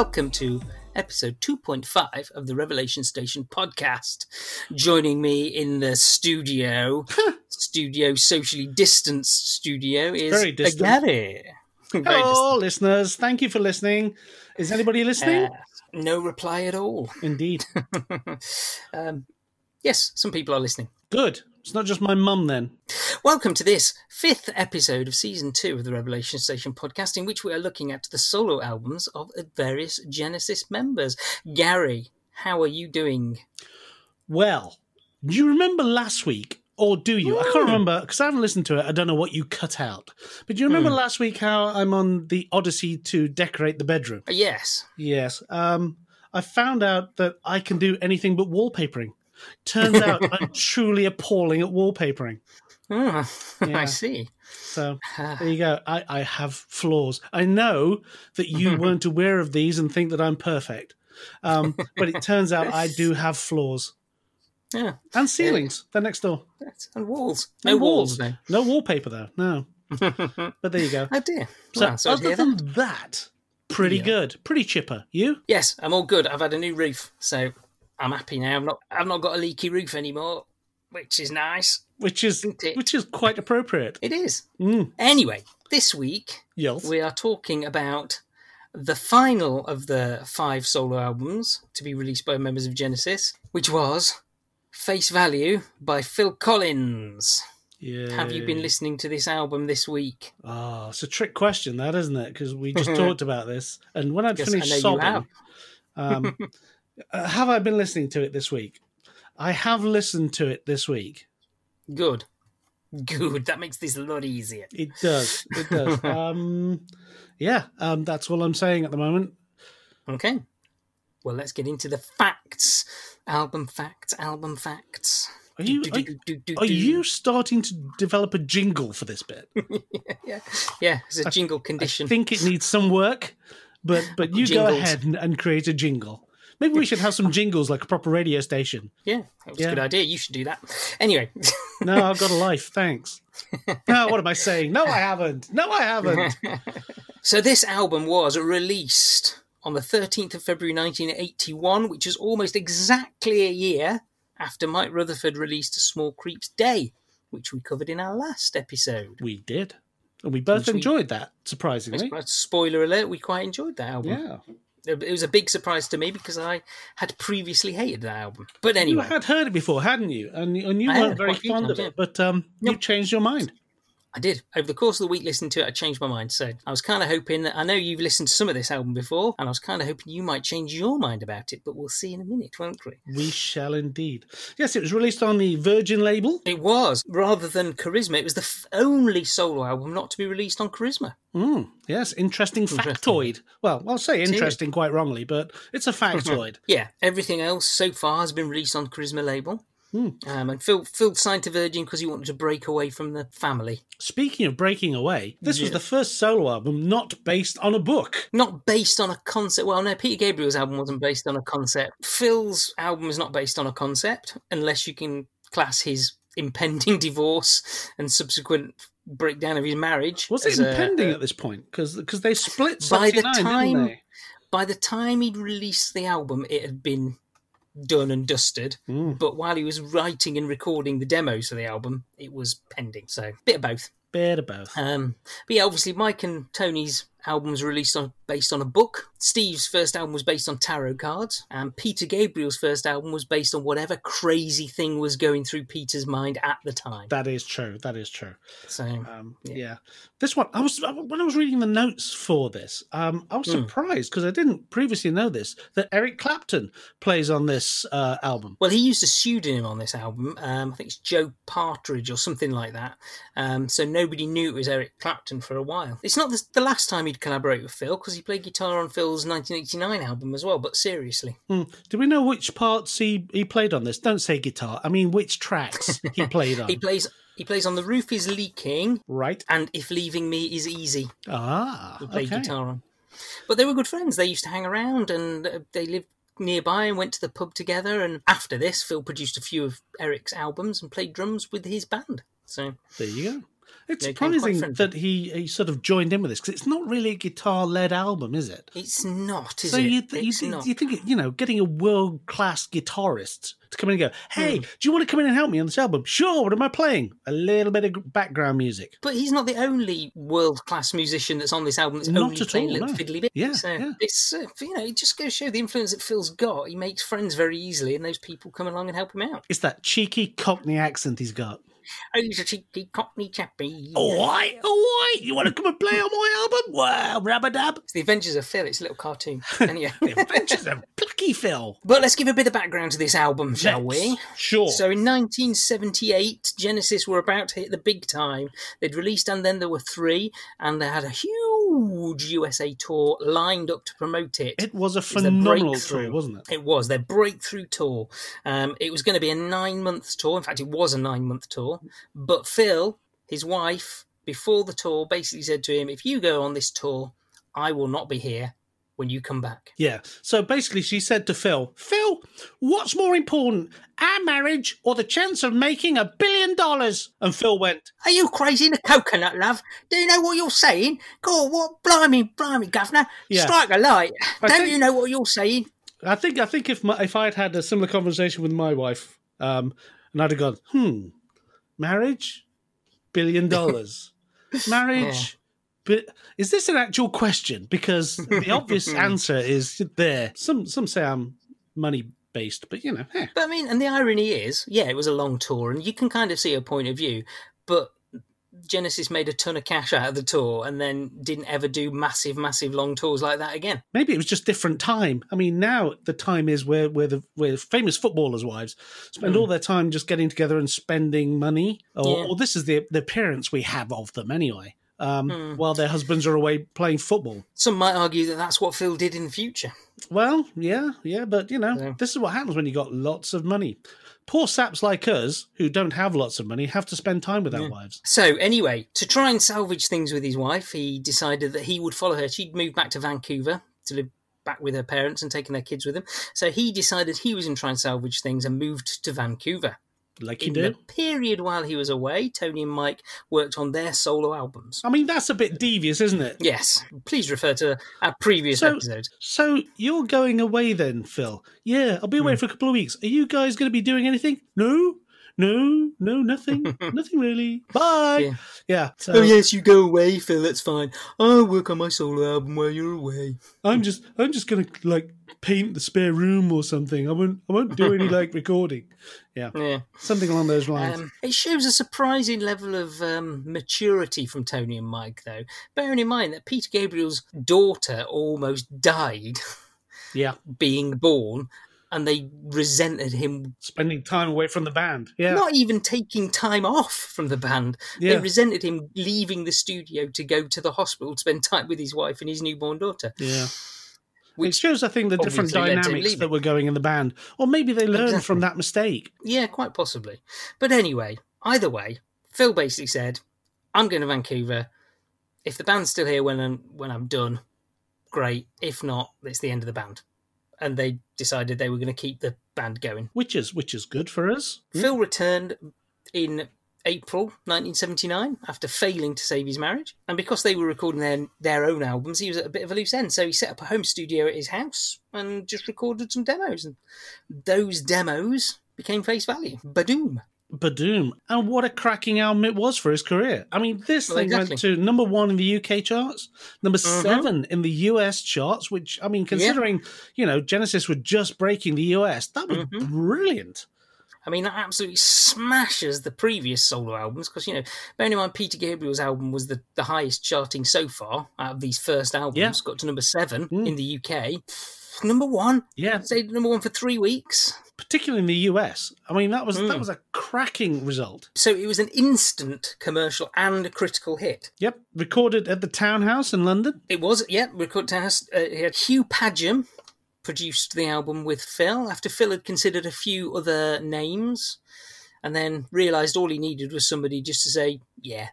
Welcome to episode 2.5 of the Revelation Station podcast. Joining me in the studio, studio socially distanced studio, is Very distant. Very Hello, listeners. Thank you for listening. Is anybody listening? Uh, no reply at all. Indeed. um, yes, some people are listening. Good. It's not just my mum then. Welcome to this fifth episode of season two of the Revelation Station podcast, in which we are looking at the solo albums of various Genesis members. Gary, how are you doing? Well, do you remember last week? Or do you? I Hmm. can't remember because I haven't listened to it. I don't know what you cut out. But do you remember Hmm. last week how I'm on the Odyssey to decorate the bedroom? Yes. Yes. Um, I found out that I can do anything but wallpapering. Turns out I'm truly appalling at wallpapering. Oh, Yeah. I see. So there you go. I, I have flaws. I know that you weren't aware of these and think that I'm perfect. Um, but it turns out I do have flaws. Yeah, And ceilings. They're next door. and walls. And No walls, walls. No wallpaper, though. No. But there you go. oh dear. So, Well, to other than that. that, pretty Yeah. good. Pretty chipper. You? Yes, I'm all good. I've had a new roof, so I'm happy now. I'm not. I've not got a leaky roof anymore, which is nice. Which is which is quite appropriate. It is. Mm. Anyway, this week Yes. we are talking about the final of the five solo albums to be released by members of Genesis, which was Face Value by Phil Collins. Yeah. Have you been listening to this album this week? Oh, it's a trick question, that isn't it? Because we just talked about this, and when I'd Yes, I finished sobbing, have. um, uh, have I been listening to it this week? I have listened to it this week. Good. Good. That makes this a lot easier. It does. It does. um, yeah, um, that's all I'm saying at the moment. Okay. Well, let's get into the facts. Album facts, album facts. Are you are, are you starting to develop a jingle for this bit? yeah, yeah, it's a jingle condition. I think it needs some work, but but you go ahead and, and create a jingle. Maybe we should have some jingles like a proper radio station. Yeah, that was Yeah. a good idea. You should do that. Anyway, No, I've got a life. Thanks. No, what am I saying? No, I haven't. No, I haven't. so this album was released on the 13th of February 1981, which is almost exactly a year after Mike Rutherford released A Smallcreep's Day, which we covered in our last episode. We did. And we both Which we- enjoyed that, surprisingly. Spoiler alert, we quite enjoyed that album. Yeah. It was a big surprise to me because I had previously hated that album. But anyway, You had heard it before, hadn't you? And, and you I weren't very quite a few fond of it, but um, you changed your mind. I did. Over the course of the week listening to it, I changed my mind. So I was kind of hoping that I know you've listened to some of this album before, and I was kind of hoping you might change your mind about it, but we'll see in a minute, won't we? We shall indeed. Yes, it was released on the Virgin label. It was, rather than Charisma, it was the f- only solo album not to be released on Charisma. Mm, yes, interesting, Interesting. factoid. Well, I'll say interesting quite wrongly, but it's a factoid. Yeah, everything else so far has been released on Charisma label. Hmm. Um, and Phil, Phil signed to Virgin because he wanted to break away from the family. Speaking of breaking away, this was the first solo album not based on a book. Not based on a concept. Well, no, Peter Gabriel's album wasn't based on a concept. Phil's album is not based on a concept, unless you can class his impending divorce and subsequent breakdown of his marriage. Was it a- impending a- at this point? Because they split By the 79, didn't time- they? by the time he'd released the album, it had been done and dusted. Mm, But while he was writing and recording the demos for the album, it was pending. So, bit of both. bit of both. Um, but yeah, obviously, Mike and Tony's albums released on based on a book. Steve's first album was based on tarot cards, and Peter Gabriel's first album was based on whatever crazy thing was going through Peter's mind at the time. That is true. That is true. So, Um, Yeah. yeah. this one I was when I was reading the notes for this, um, I was Hmm. surprised because I didn't previously know this that Eric Clapton plays on this uh, album. well, he used a pseudonym on this album. Um, I think it's Joe Partridge or something like that. Um, so nobody knew it was Eric Clapton for a while. It's not the, the last time he'd collaborate with Phil because he played guitar on Phil's 1989 album as well. But seriously, Hmm. Do we know which parts he, he played on this? Don't say guitar. I mean, which tracks he played on? he plays he plays on "The Roof Is Leaking" right. and "If Leaving Me Is Easy." Ah, He played okay. guitar on. But they were good friends. They used to hang around and uh, they lived nearby and went to the pub together. And after this, Phil produced a few of Eric's albums and played drums with his band. So There you go. It's quite surprising that he, he sort of joined in with this because it's not really a guitar led album, is it? It's not, is so it? you, you, It's you, not. you think, you know, getting a world class guitarist to come in and go, hey, Hmm. do you want to come in and help me on this album? Sure, what am I playing? A little bit of background music. But he's not the only world class musician that's on this album that's Not only playing all, little no. fiddly bits. Yeah, so yeah. It's uh, you know it just goes to show the influence that Phil's got. He makes friends very easily, and those people come along and help him out. It's that cheeky Cockney accent he's got. Oh, he's a cheeky Cockney chappie. All right, all right. You want to come and play on my album? Well, rubber dub. It's the Adventures of Phil. It's a little cartoon. Anyway. The Adventures of Plucky Phil. But let's give a bit of background to this album, shall Let's. we? Sure. So in 1978, Genesis were about to hit the big time. They'd released And Then There Were Three, and they had a huge USA tour lined up to promote it. it was a phenomenal breakthrough. tour, wasn't it? It was their breakthrough tour. Um, it was going to be a nine month tour. In fact, it was a nine month tour. But Phil, his wife, before the tour, basically said to him, If you go on this tour, I will not be here when you come back. Yeah. So basically, she said to Phil, Phil, what's more important, our marriage or the chance of making a billion dollars? And Phil went, Are you crazy in a coconut, love? Do you know what you're saying? Go on, what? Blimey, blimey, governor. Yeah. Strike a light. I Don't think- you know what you're saying? I think, I think if my, if I had had a similar conversation with my wife, um, and I'd have gone, hmm, marriage, billion dollars, marriage. But is this an actual question? Because the obvious answer is there. Some some say I'm money based, but you know, eh. But I mean, and the irony is, yeah, it was a long tour, and you can kind of see a point of view, but Genesis made a ton of cash out of the tour and then didn't ever do massive, massive long tours like that again. maybe it was just different time. I mean, now the time is where where the where famous footballers' wives spend all their time just getting together and spending money, or, Yeah. or this is the the appearance we have of them anyway. Um, Hmm. While their husbands are away playing football. Some might argue that that's what Phil did in the future. Well, yeah, yeah, but you know, Yeah. this is what happens when you got lots of money. Poor saps like us, who don't have lots of money, have to spend time with our wives. So, anyway, to try and salvage things with his wife, he decided that he would follow her. She'd moved back to Vancouver to live back with her parents and taking their kids with him. So, he decided he was going to try and salvage things and moved to Vancouver. Like In do. the period while he was away, Tony and Mike worked on their solo albums. I mean, that's a bit devious, isn't it? Yes, please refer to our previous So- episodes. So you're going away then, Phil? Yeah, I'll be away hmm. for a couple of weeks. Are you guys going to be doing anything? No, no, no, nothing, nothing really. Bye. Yeah. Yeah. so Oh yes, you go away, Phil. That's fine. I'll work on my solo album while you're away. I'm just, I'm just going to like paint the spare room or something. I won't, I won't do any like recording. Yeah, Yeah. something along those lines. Um, it shows a surprising level of um, maturity from Tony and Mike, though. Bearing in mind that Peter Gabriel's daughter almost died yeah, being born, and they resented him spending time away from the band. Yeah, not even taking time off from the band. Yeah. They resented him leaving the studio to go to the hospital to spend time with his wife and his newborn daughter. yeah. It Which, shows, I think, the different obviously led to him dynamics that were going in the band, or maybe they learned Exactly. from that mistake. yeah, quite possibly. But anyway, either way, Phil basically said, "I'm going to Vancouver. If the band's still here when I'm when I'm done, great. If not, it's the end of the band." And they decided they were going to keep the band going. Which is, which is good for us. Hmm? Phil returned in April 1979 after failing to save his marriage. And because they were recording their, their own albums, he was at a bit of a loose end. So he set up a home studio at his house and just recorded some demos. And those demos became face value. Badoom. Badoom. And what a cracking album it was for his career. I mean, this Well, thing exactly. went to number one in the UK charts, number Mhm. seven in the US charts, which, I mean, considering, you know, Genesis were just breaking the US, that was Mhm. brilliant. I mean, that absolutely smashes the previous solo albums because, you know, bearing in mind Peter Gabriel's album was the, the highest charting so far out of these first albums, Yeah. got to number seven Mm. in the UK. Number one, Yeah, stayed number one for three weeks. particularly in the US. I mean, that was that Mm. was a cracking result. So it was an instant commercial and a critical hit. Yep, recorded at the Townhouse in London. It was, yeah, record house. Uh, he had Hugh Padgham produced the album with Phil after Phil had considered a few other names and then realised all he needed was somebody just to say, yeah,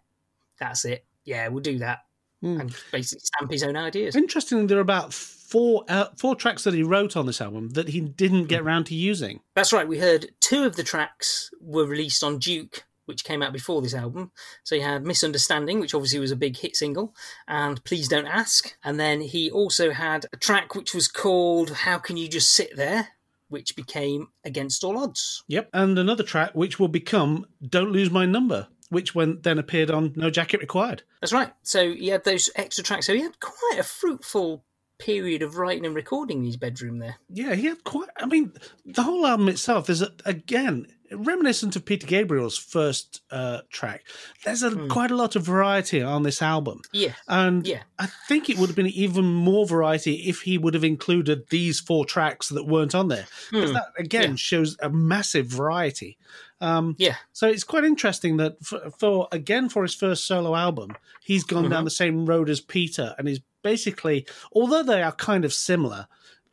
that's it. Yeah, we'll do that. Mm. And basically stamp his own ideas. Interestingly, there are about four uh, four tracks that he wrote on this album that he didn't get round to using. That's right, we heard two of the tracks were released on Duke which came out before this album. So he had Misunderstanding, which obviously was a big hit single, and Please Don't Ask. And then he also had a track which was called How Can You Just Sit There, which became Against All Odds. Yep. And another track which will become Don't Lose My Number, which when then appeared on No Jacket Required. That's right. So he had those extra tracks. So he had quite a fruitful period of writing and recording in his bedroom there. Yeah, he had quite. I mean, the whole album itself is again reminiscent of Peter Gabriel's first uh, track. There's a, quite a lot of variety on this album. Yeah. And Yeah. I think it would have been even more variety if he would have included these four tracks that weren't on there. Because Hmm. that, again, Yeah. shows a massive variety. Um, Yeah. so it's quite interesting that for, for again for his first solo album, he's gone Mm-hmm. down the same road as Peter, and is basically, although they are kind of similar,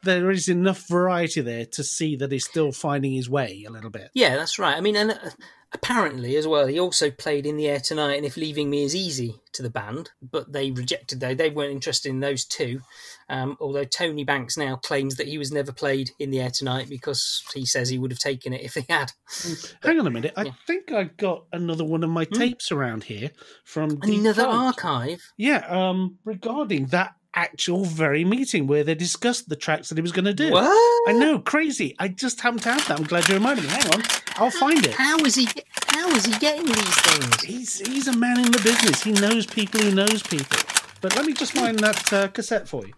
there is enough variety there to see that he's still finding his way a little bit. Yeah, that's right. I mean, and uh, apparently as well, he also played in the air tonight and if leaving me is easy to the band, but they rejected though. They weren't interested in those two. Um, although Tony Banks now claims that he was never played in the air tonight because he says he would have taken it if he had. Hang on a minute, I Yeah. Hmm. think I got another one of my tapes around here from Another archive. Yeah, um, regarding that actual very meeting where they discussed the tracks that he was going to do. What? I know, crazy. I just happen to have that. I'm glad you reminded me. Hang on, I'll find it. How is he? How is he getting these things? He's he's a man in the business. He knows people who knows people. But let me just find that uh, cassette for you.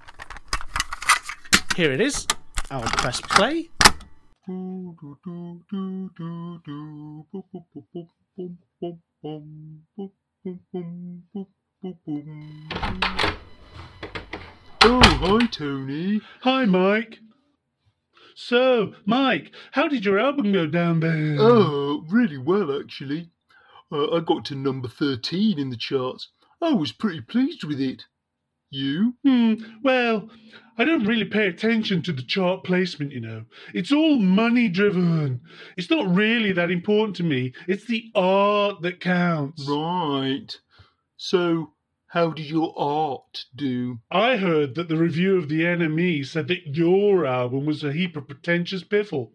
Here it is. I'll press play. hi, Tony. Hi, Mike. So, Mike, how did your album go down there? Oh, really well, actually. Uh, I got to number 13 in the charts. I was pretty pleased with it. You? Hmm, well, I don't really pay attention to the chart placement, you know. It's all money driven. It's not really that important to me. It's the art that counts. Right. So, how did your art do? I heard that the review of The NME said that your album was a heap of pretentious piffle.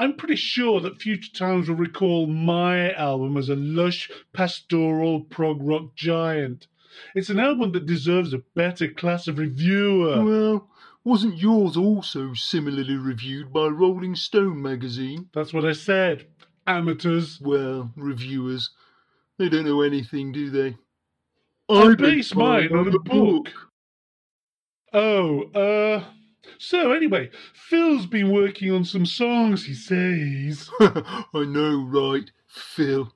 I'm pretty sure that Future Times will recall my album as a lush, pastoral prog rock giant. It's an album that deserves a better class of reviewer. Well, wasn't yours also similarly reviewed by Rolling Stone magazine? That's what I said. Amateurs. Well, reviewers, they don't know anything, do they? I base mine on a book. Oh, uh. So, anyway, Phil's been working on some songs, he says. I know, right, Phil.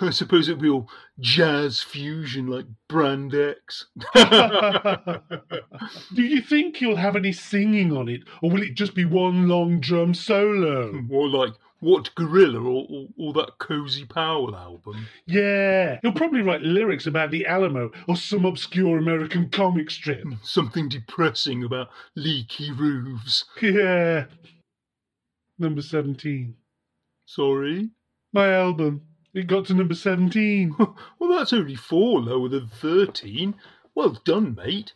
I suppose it'll be all jazz fusion like Brand X. Do you think he'll have any singing on it, or will it just be one long drum solo? or like Wot Gorilla or, or, or that Cozy Powell album. Yeah, he'll probably write lyrics about the Alamo or some obscure American comic strip. Something depressing about leaky roofs. Yeah. Number 17. Sorry? My album. It got to number 17. Well, that's only four lower than 13. Well done, mate.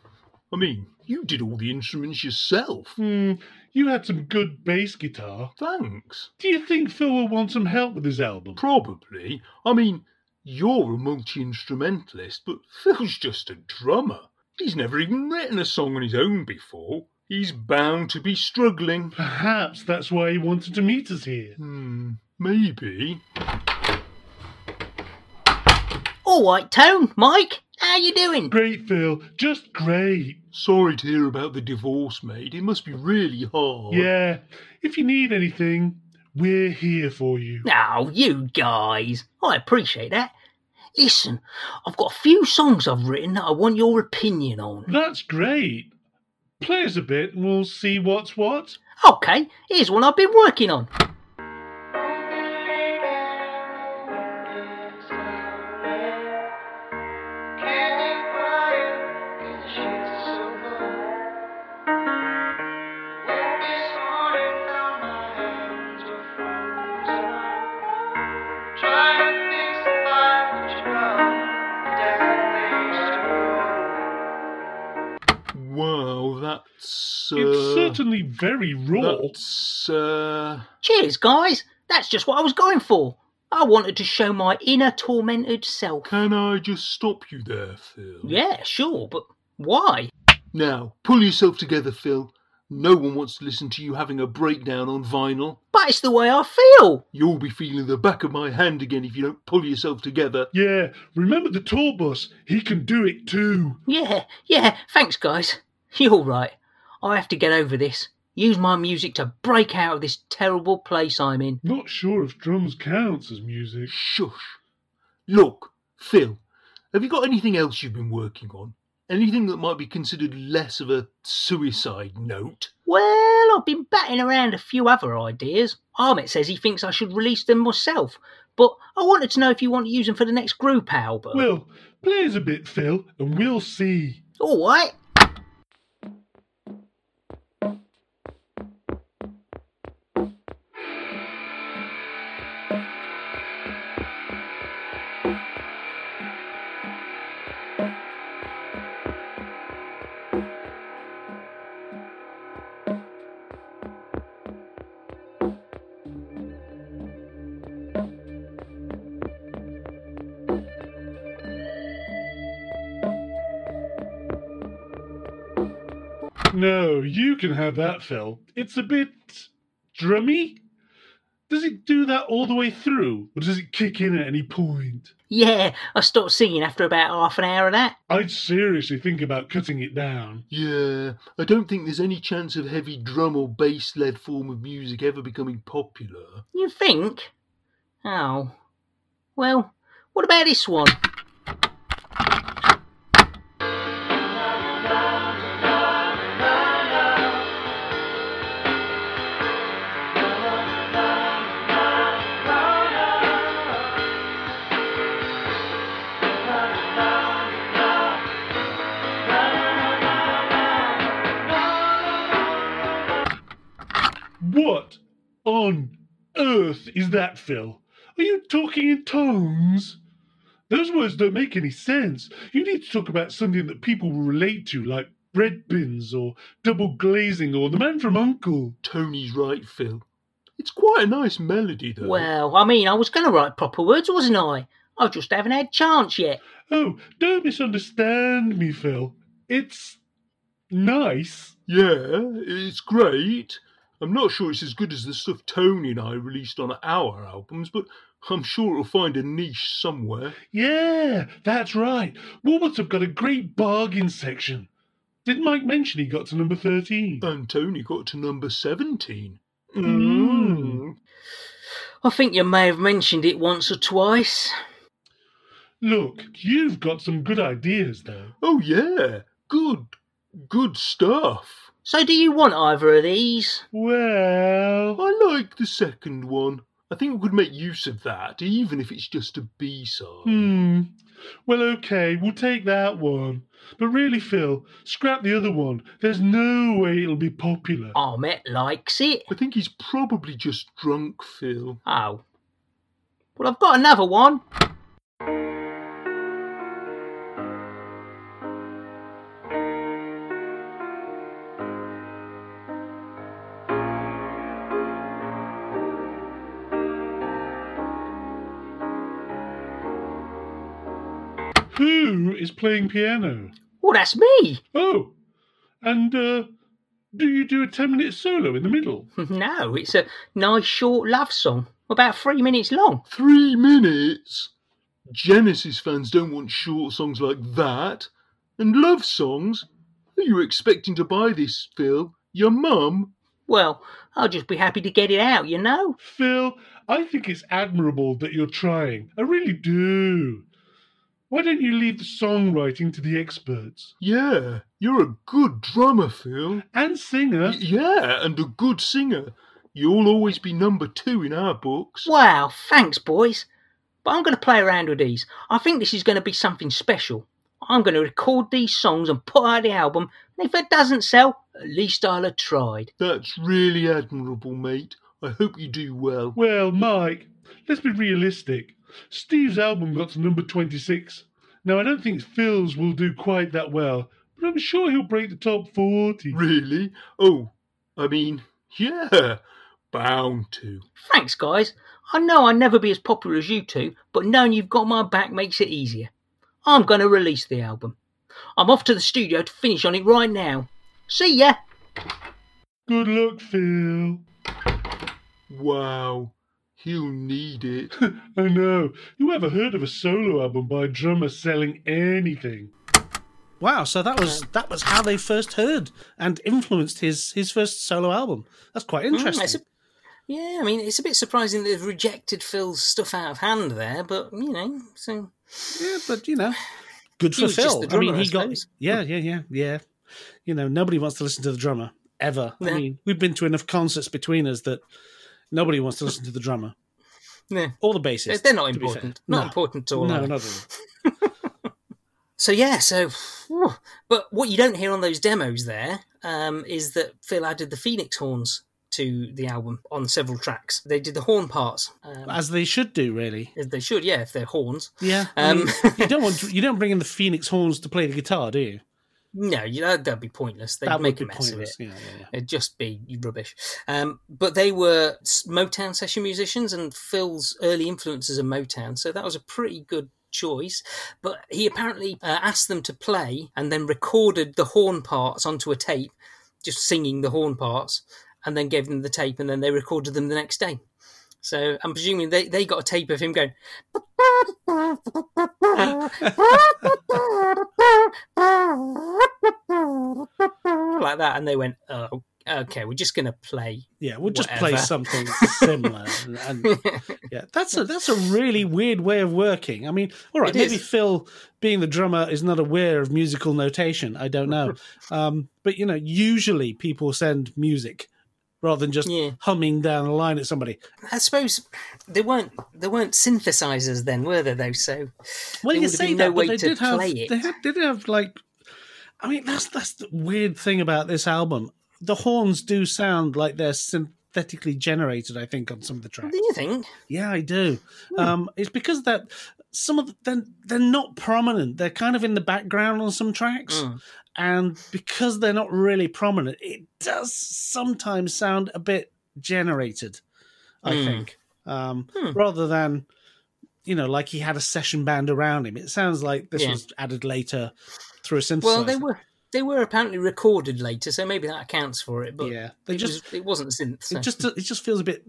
I mean, you did all the instruments yourself. Hmm, you had some good bass guitar. Thanks. Do you think Phil will want some help with his album? Probably. I mean, you're a multi instrumentalist, but Phil's just a drummer. He's never even written a song on his own before. He's bound to be struggling. Perhaps that's why he wanted to meet us here. Hmm, maybe. All right, Tone, Mike, how you doing? Great, Phil. Just great. Sorry to hear about the divorce, mate. It must be really hard. Yeah. If you need anything, we're here for you. Oh, you guys. I appreciate that. Listen, I've got a few songs I've written that I want your opinion on. That's great. Play us a bit and we'll see what's what. Okay, here's one I've been working on. That's. Uh, It's certainly very raw. That's. Uh, Cheers, guys. That's just what I was going for. I wanted to show my inner tormented self. Can I just stop you there, Phil? Yeah, sure, but why? Now, pull yourself together, Phil. No one wants to listen to you having a breakdown on vinyl. But it's the way I feel. You'll be feeling the back of my hand again if you don't pull yourself together. Yeah, remember the tour bus? He can do it too. Yeah, yeah, thanks, guys. You're right. I have to get over this. Use my music to break out of this terrible place I'm in. Not sure if drums counts as music. Shush. Look, Phil, have you got anything else you've been working on? Anything that might be considered less of a suicide note? Well, I've been batting around a few other ideas. Ahmet says he thinks I should release them myself, but I wanted to know if you want to use them for the next group album. Well, play us a bit, Phil, and we'll see. All right. You can have that, Phil. It's a bit drummy. Does it do that all the way through, or does it kick in at any point? Yeah, I stopped singing after about half an hour of that. I'd seriously think about cutting it down. Yeah, I don't think there's any chance of heavy drum or bass led form of music ever becoming popular. You think? Oh. Well, what about this one? That, Phil? Are you talking in tongues? Those words don't make any sense. You need to talk about something that people will relate to, like bread bins or double glazing or the man from Uncle. Tony's right, Phil. It's quite a nice melody, though. Well, I mean, I was going to write proper words, wasn't I? I just haven't had chance yet. Oh, don't misunderstand me, Phil. It's nice. Yeah, it's great. I'm not sure it's as good as the stuff Tony and I released on our albums, but I'm sure it'll find a niche somewhere. Yeah, that's right. Woolworths have got a great bargain section. Did Mike mention he got to number 13? And Tony got to number 17. Mm. I think you may have mentioned it once or twice. Look, you've got some good ideas, though. Oh, yeah. Good, good stuff. So, do you want either of these? Well, I like the second one. I think we could make use of that, even if it's just a B side. hmm. Well, okay, we'll take that one. But really, Phil, scrap the other one. There's no way it'll be popular. Ahmet likes it. I think he's probably just drunk, Phil. Oh. Well, I've got another one. Playing piano? Well, that's me. Oh, and uh, do you do a 10 minute solo in the middle? No, it's a nice short love song, about three minutes long. Three minutes? Genesis fans don't want short songs like that. And love songs? Are you expecting to buy this, Phil? Your mum? Well, I'll just be happy to get it out, you know? Phil, I think it's admirable that you're trying. I really do. Why don't you leave the songwriting to the experts? Yeah, you're a good drummer, Phil. And singer. Y- yeah, and a good singer. You'll always be number two in our books. Wow, thanks, boys. But I'm going to play around with these. I think this is going to be something special. I'm going to record these songs and put out the album, and if it doesn't sell, at least I'll have tried. That's really admirable, mate. I hope you do well. Well, Mike, let's be realistic. Steve's album got to number 26. Now, I don't think Phil's will do quite that well, but I'm sure he'll break the top 40. Really? Oh, I mean, yeah. bound to. Thanks, guys. I know I'll never be as popular as you two, but knowing you've got my back makes it easier. I'm going to release the album. I'm off to the studio to finish on it right now. See ya! Good luck, Phil. Wow, he'll need it. I know. Who ever heard of a solo album by a drummer selling anything? Wow, so that was that was how they first heard and influenced his his first solo album. That's quite Mm, interesting. it's a- yeah, I mean, it's a bit surprising they've rejected Phil's stuff out of hand there, but, you know, so. Yeah, but you know, good He for was just Phil. the I mean, he I got yeah, yeah, yeah, yeah. You know, nobody wants to listen to the drummer ever. I mean, we've been to enough concerts between us that nobody wants to listen to the drummer Yeah. or the bassist. They're, they're not to be fair. important. Not No. important at all. No, not at all. So yeah, so whew. but what you don't hear on those demos there um, is that Phil added the Phenix horns to the album on several tracks. They did the horn parts, um, As they should do, really. as they should, yeah, if they're horns. Yeah. I Um, mean, you don't want you don't bring in the Phenix horns to play the guitar, do you? No, you, that, that'd be pointless. They'd that make a mess pointless. of it. Yeah, yeah, yeah. It'd just be rubbish. Um, but they were Motown session musicians, and Phil's early influences are Motown, so that was a pretty good choice. But he apparently uh, asked them to play and then recorded the horn parts onto a tape, just singing the horn parts, and then gave them the tape, and then they recorded them the next day. So I'm presuming they, they got a tape of him going. like that, and they went, "Oh, okay, we're just going to play." Yeah, we'll just play something similar. And, and yeah, that's a that's a really weird way of working. I mean, all right, It maybe is. Phil, being the drummer, is not aware of musical notation. I don't know, um, but you know, usually people send music rather than just Yeah. humming down the line at somebody. I suppose they weren't they weren't synthesizers then, were there Though, so Well, There you say that, no but they did have they had, did have like. I mean, that's that's the weird thing about this album. The horns do sound like they're synthetically generated. I think on some of the tracks. do you think? Yeah, I do. Hmm. Um, it's because that some of the, they're, they're not prominent. They're kind of in the background on some tracks, Mm. And because they're not really prominent, it does sometimes sound a bit generated. I Mm. think, um, Hmm. rather than you know, like he had a session band around him. It sounds like this Yeah. was added later through a synthesizer. Well, they were they were apparently recorded later, so maybe that accounts for it. But yeah, they it just was, it wasn't synth. So. it just it just feels a bit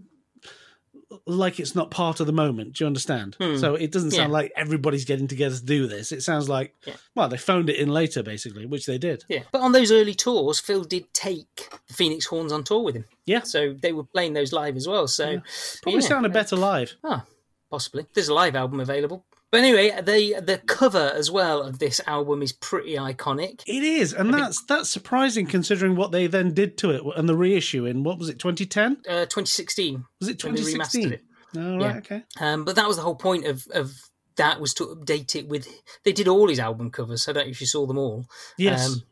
like it's not part of the moment. Do you understand? Hmm. So it doesn't sound Yeah. like everybody's getting together to do this. It sounds like Yeah. well, they phoned it in later, basically, which they did. yeah, but on those early tours, Phil did take the Phenix Horns on tour with him. Yeah. so they were playing those live as well. So Yeah. Probably sounded better live. Ah, possibly. There's a live album available. But anyway, the the cover as well of this album is pretty iconic. It is, and that's that's surprising considering what they then did to it and the reissue in what was it, 2010? Uh, 2016. Was it when they remastered 2016? it. Oh, right, Yeah. okay. Um, but that was the whole point of, of that was to update it with. They did all his album covers. So I don't know if you saw them all. Yes. Um,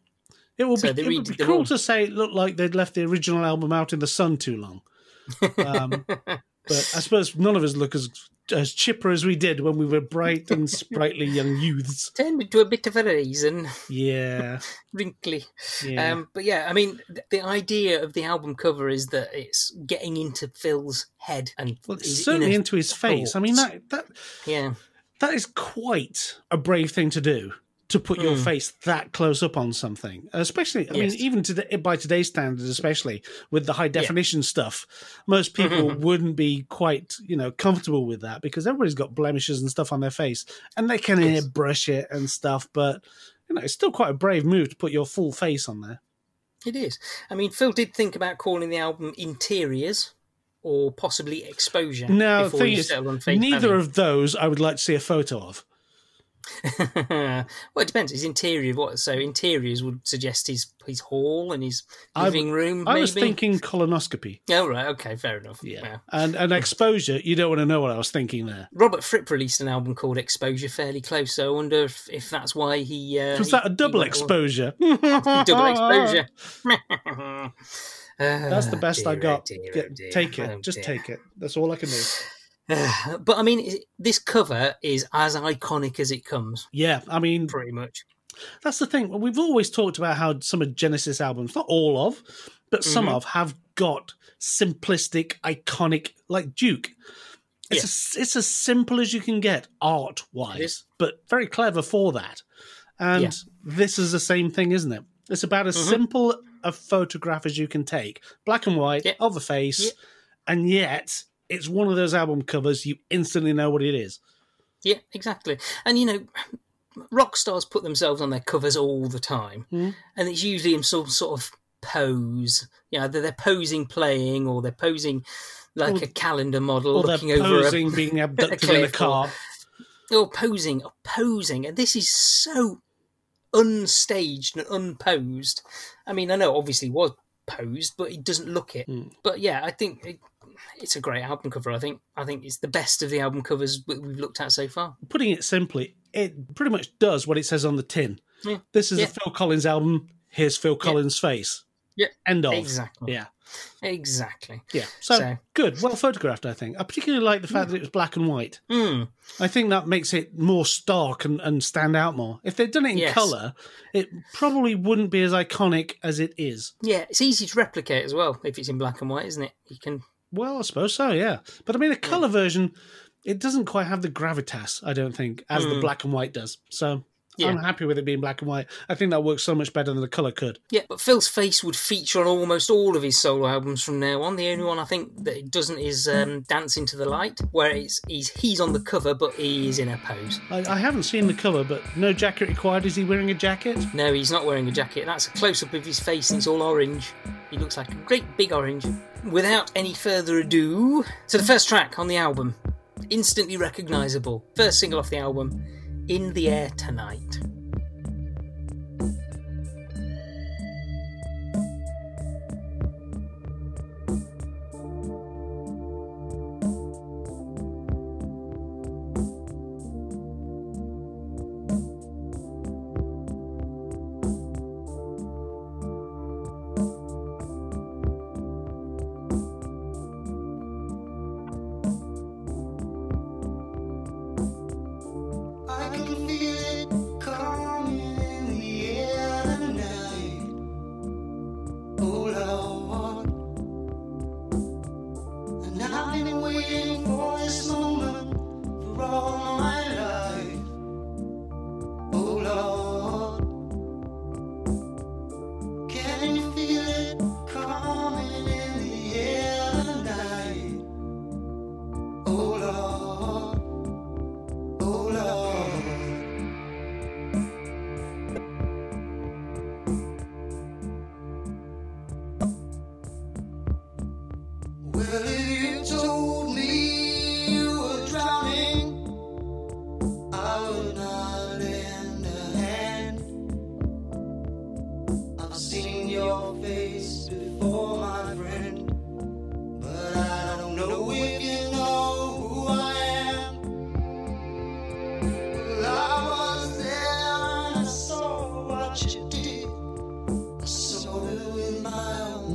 it would so be, it would be cruel all. to say it looked like they'd left the original album out in the sun too long. Um, but I suppose none of us look as as chipper as we did when we were bright and sprightly young youths. Turned into a bit of a raisin, Yeah, wrinkly. yeah. Um, but yeah, I mean, th- the idea of the album cover is that it's getting into Phil's head and well, it's certainly into his face. I mean, that that Yeah, that is quite a brave thing to do to put your Mm. face that close up on something especially i Yes. mean even today by today's standards especially with the high definition stuff most people Mhm. wouldn't be quite you know comfortable with that because everybody's got blemishes and stuff on their face and they can Yes. airbrush it and stuff but you know it's still quite a brave move to put your full face on there it is. I mean, Phil did think about calling the album Interiors or possibly Exposure. the thing is settled on Faith neither of those i would like to see a photo of well, it depends. His interior, what? So interiors would suggest his his hall and his I living room. i maybe? was thinking colonoscopy Oh right, okay, fair enough. yeah Wow. and and exposure you don't want to know what i was thinking there Robert Fripp released an album called Exposure fairly close, so I wonder if, if that's why he uh, was he- that a double exposure double exposure. That's the best I got. dear, Get- dear. take it. Oh, Just dear. take it. That's all I can do. but I mean, this cover is as iconic as it comes, Yeah, I mean, pretty much. that's the thing. We've always talked about how some of Genesis albums, not all of, but some Mhm. of have got simplistic, iconic, like Duke. It's as, it's as simple as you can get art wise, but very clever for that. And Yeah. this is the same thing, isn't it? It's about as Mhm. simple a photograph as you can take, black and white Yeah. of a face, Yeah. and yet it's one of those album covers you instantly know what it is. Yeah, exactly. And you know, rock stars put themselves on their covers all the time, Mhm. and it's usually in some sort of pose. You know, they're, they're posing playing, or they're posing like Or- a calendar model Or they're looking over posing being abducted in a cliff or- car. a, or posing, or posing, and this is so unstaged and unposed. I mean, I know obviously was posed, but it doesn't look it. Mm. But yeah, I think. It, it's a great album cover. I think. I think it's the best of the album covers we've looked at so far. Putting it simply, it pretty much does what it says on the tin. Yeah. This is Yeah. a Phil Collins album. Here's Phil Collins' face. Yeah. End of. Exactly. Yeah. Exactly. Yeah. So, So- good. Well photographed, I think. I particularly like the fact that it was black and white. Mm. I think that makes it more stark and, and stand out more. If they'd done it in Yes. colour, it probably wouldn't be as iconic as it is. Yeah, it's easy to replicate as well if it's in black and white, isn't it? You can. Well, I suppose so, yeah. But I mean, a colour version, it doesn't quite have the gravitas, I don't think, as the Mm. black and white does. So Yeah. I'm happy with it being black and white. I think that works so much better than the colour could. Yeah, but Phil's face would feature on almost all of his solo albums from now on. The only one I think that it doesn't is um, "Dance into the Light," where it's, he's he's on the cover, but he is in a pose. I, I haven't seen the cover, but no jacket required. Is he wearing a jacket? No, he's not wearing a jacket. That's a close up of his face, and it's all orange. He looks like a great big orange. Without any further ado, so the first track on the album, instantly recognisable, first single off the album, "In the Air Tonight."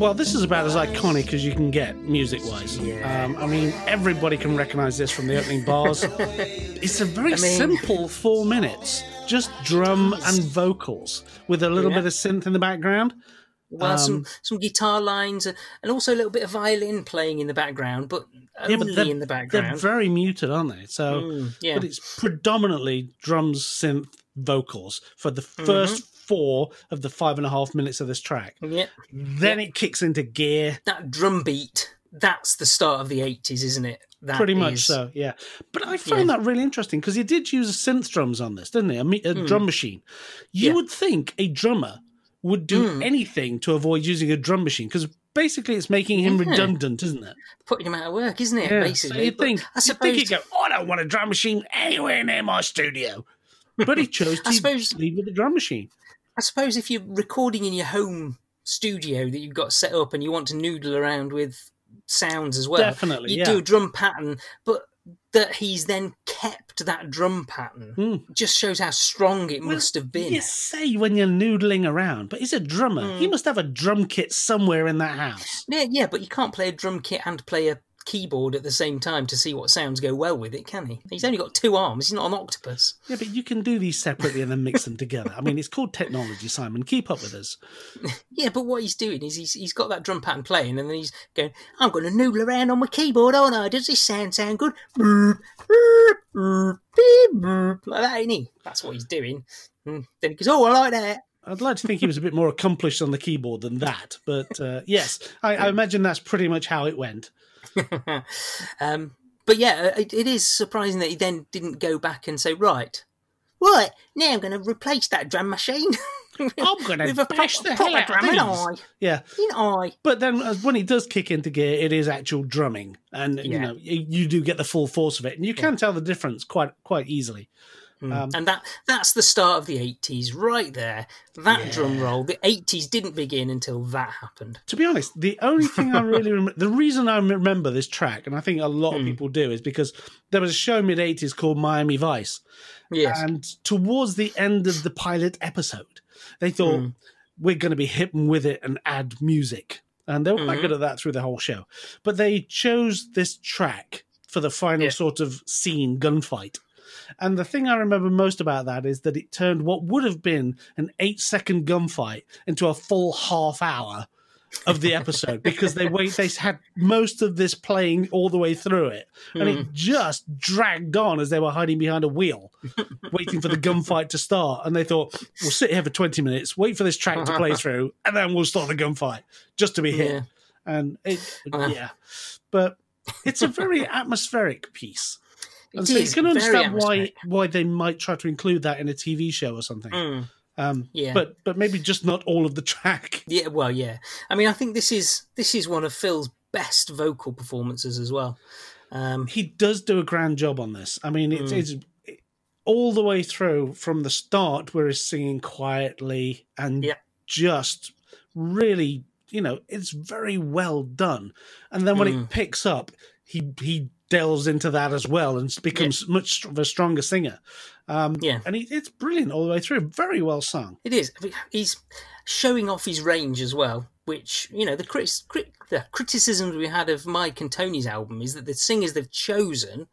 Well, this is about as iconic as you can get music wise. Yeah. Um, I mean, everybody can recognize this from the opening bars. it's a very I mean- simple four minutes, just drum and vocals with a little Yeah. bit of synth in the background. Well, some Um, some guitar lines and also a little bit of violin playing in the background, but only Yeah, but in the background. they're very muted, aren't they? So, Mm, yeah. but it's predominantly drums, synth, vocals for the Mm-hmm. 1st four of the five and a half minutes of this track. yeah, Then it kicks into gear. that drum beat. That's the start of the eighties, isn't it? That Pretty much is- so, yeah. But I found that really interesting because he did use synth drums on this, didn't he? A, me- a drum machine. You. Yeah. would think a drummer would do Mm. anything to avoid using a drum machine because basically it's making him Yeah. redundant, isn't it? Putting him out of work, isn't it? Yeah. Basically, so you'd think, I suppose think he'd go, oh, I don't want a drum machine anywhere near my studio. But he chose to suppose- leave with a drum machine. I suppose if you're recording in your home studio that you've got set up and you want to noodle around with sounds as well, Definitely, you yeah. do a drum pattern, but that he's then kept that drum pattern Mm. just shows how strong it must have been. You say when you're noodling around, but he's a drummer. Mm. He must have a drum kit somewhere in that house. Yeah, yeah, but you can't play a drum kit and play a keyboard at the same time to see what sounds go well with it, can he? He's only got two arms. He's not an octopus. Yeah, but you can do these separately and then mix them together. I mean, it's called technology, Simon. Keep up with us. Yeah, but what he's doing is he's he's got that drum pattern playing, and then he's going, "I'm going to noodle around on my keyboard, aren't I? Does this sound sound good?" Like that, ain't he? That's what he's doing. And then he goes, "Oh, I like that." I'd like to think he was a bit more accomplished on the keyboard than that, but uh, yes, I, I imagine that's pretty much how it went. um, but yeah, it, it is surprising that he then didn't go back and say, "Right, right, now I'm going to replace that drum machine." I'm going to bash proper- the hell out drum, of these. Yeah, Ain't I? but then uh, when it does kick into gear, it is actual drumming, and you know you, you do get the full force of it, and you can tell the difference quite quite easily. Mm. Um, and that that's the start of the 80s right there that drum roll the 80s didn't begin until that happened to be honest, the only thing I really remember, the reason I remember this track, and I think a lot of hmm. people do, is because there was a show mid 80s called Miami Vice. yes And towards the end of the pilot episode, they thought, hmm. we're going to be hip with it and add music. And they were quite hmm. good at that through the whole show. But they chose this track for the final Yeah. sort of scene gunfight. And the thing I remember most about that is that it turned what would have been an eight second gunfight into a full half hour of the episode because they wait they had most of this playing all the way through it. And it just dragged on as they were hiding behind a wheel waiting for the gunfight to start. And they thought we'll sit here for 20 minutes wait for this track to play through and then we'll start the gunfight just to be here. Yeah. and it Uh. yeah. But it's a very atmospheric piece and It so you can understand why why they might try to include that in a TV show or something. Mm. Um, Yeah. but but maybe just not all of the track. yeah well yeah i mean i think this is this is one of phil's best vocal performances as well um He does do a grand job on this. I mean, Mm. it's, it's all the way through from the start where he's singing quietly and Yeah. just really, you know, it's very well done. And then when Mm. it picks up, he he delves into that as well and becomes much of a stronger singer. Um, Yeah. and he, it's brilliant all the way through. Very well sung. It is. He's showing off his range as well, which you know the, crit- crit- the criticisms we had of Mike and Tony's album is that the singers they've chosen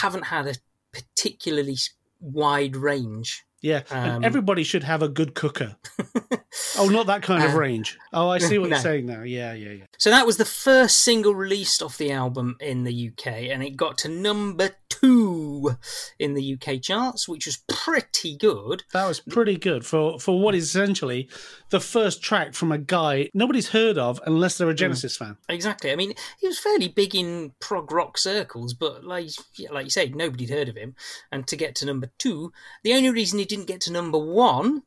haven't had a particularly wide range. Yeah, Um, everybody should have a good cooker. oh, not that kind of Uh, range. Oh, I see what no. you're saying now. Yeah, yeah, yeah. So that was the first single released off the album in the UK, and it got to number two in the UK charts, which was pretty good. That was pretty good for for what is essentially the first track from a guy nobody's heard of unless they're a mm. Genesis fan. Exactly. I mean, he was fairly big in prog rock circles, but like like you say, nobody'd heard of him. And to get to number two, the only reason he didn't get to number one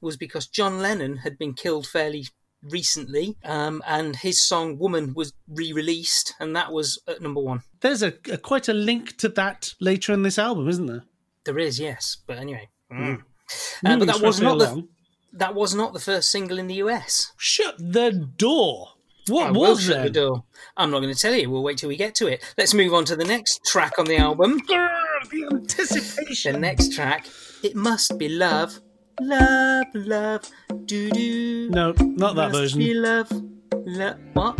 was because John Lennon had been killed fairly recently, um, and his song "Woman" was re-released, and that was at number one. There's a, a quite a link to that later in this album, isn't there? There is, yes, but anyway. Mm. Moving Uh, but that was not the that was not the first single in the US. Shut the door. What I was shut the door. I'm not going to tell you. We'll wait till we get to it. Let's move on to the next track on the album. The anticipation. The next track, it must be love, love, love, doo doo. No, not that version. Be love, lo- what?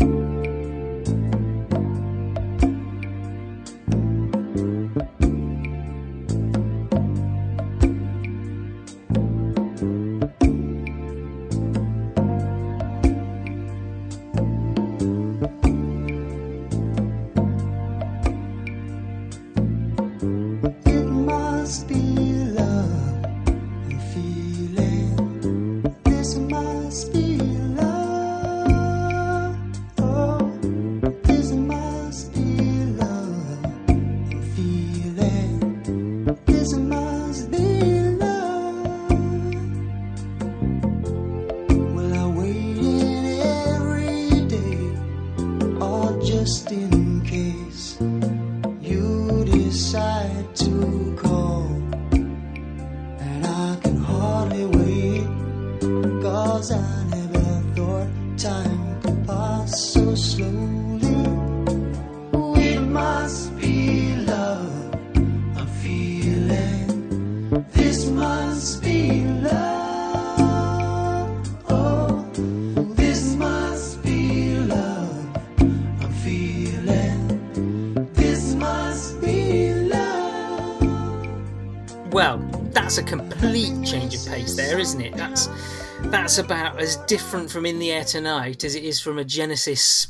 That's about as different from In the Air Tonight as it is from a Genesis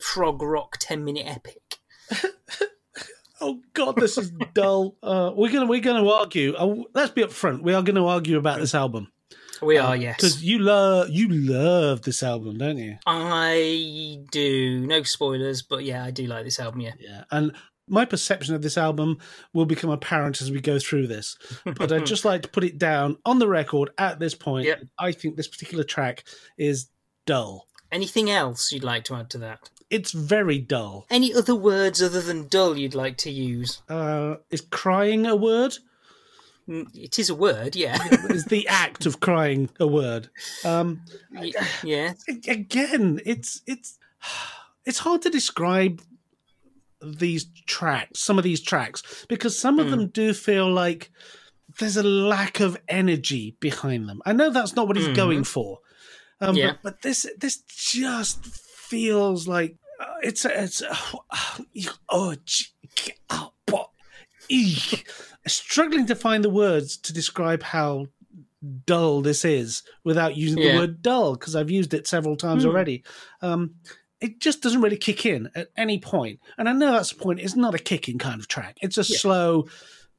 prog rock ten minute epic. Oh God, this is dull. Uh, we're gonna we're gonna argue. Uh, let's be upfront. We are going to argue about this album We are, yes. because you love you love this album, don't you? I do. No spoilers, but yeah, I do like this album, yeah. Yeah, and my perception of this album will become apparent as we go through this. But I'd just like to put it down on the record at this point. Yep. I think this particular track is dull. Anything else you'd like to add to that? It's very dull. Any other words other than dull you'd like to use? Uh, is crying a word? Mm, It is a word, yeah. is the act of crying a word? Um, yeah. again, it's it's it's hard to describe these tracks, some of these tracks, because some of Hmm. them do feel like there's a lack of energy behind them. I know that's not what he's going for, um. Yeah. but, but this this just feels like uh, it's it's oh, oh but, struggling to find the words to describe how dull this is without using Yeah. the word dull because I've used it several times Hmm. already. Um, it just doesn't really kick in at any point. And I know that's the point. It's not a kicking kind of track. It's a Yeah. slow,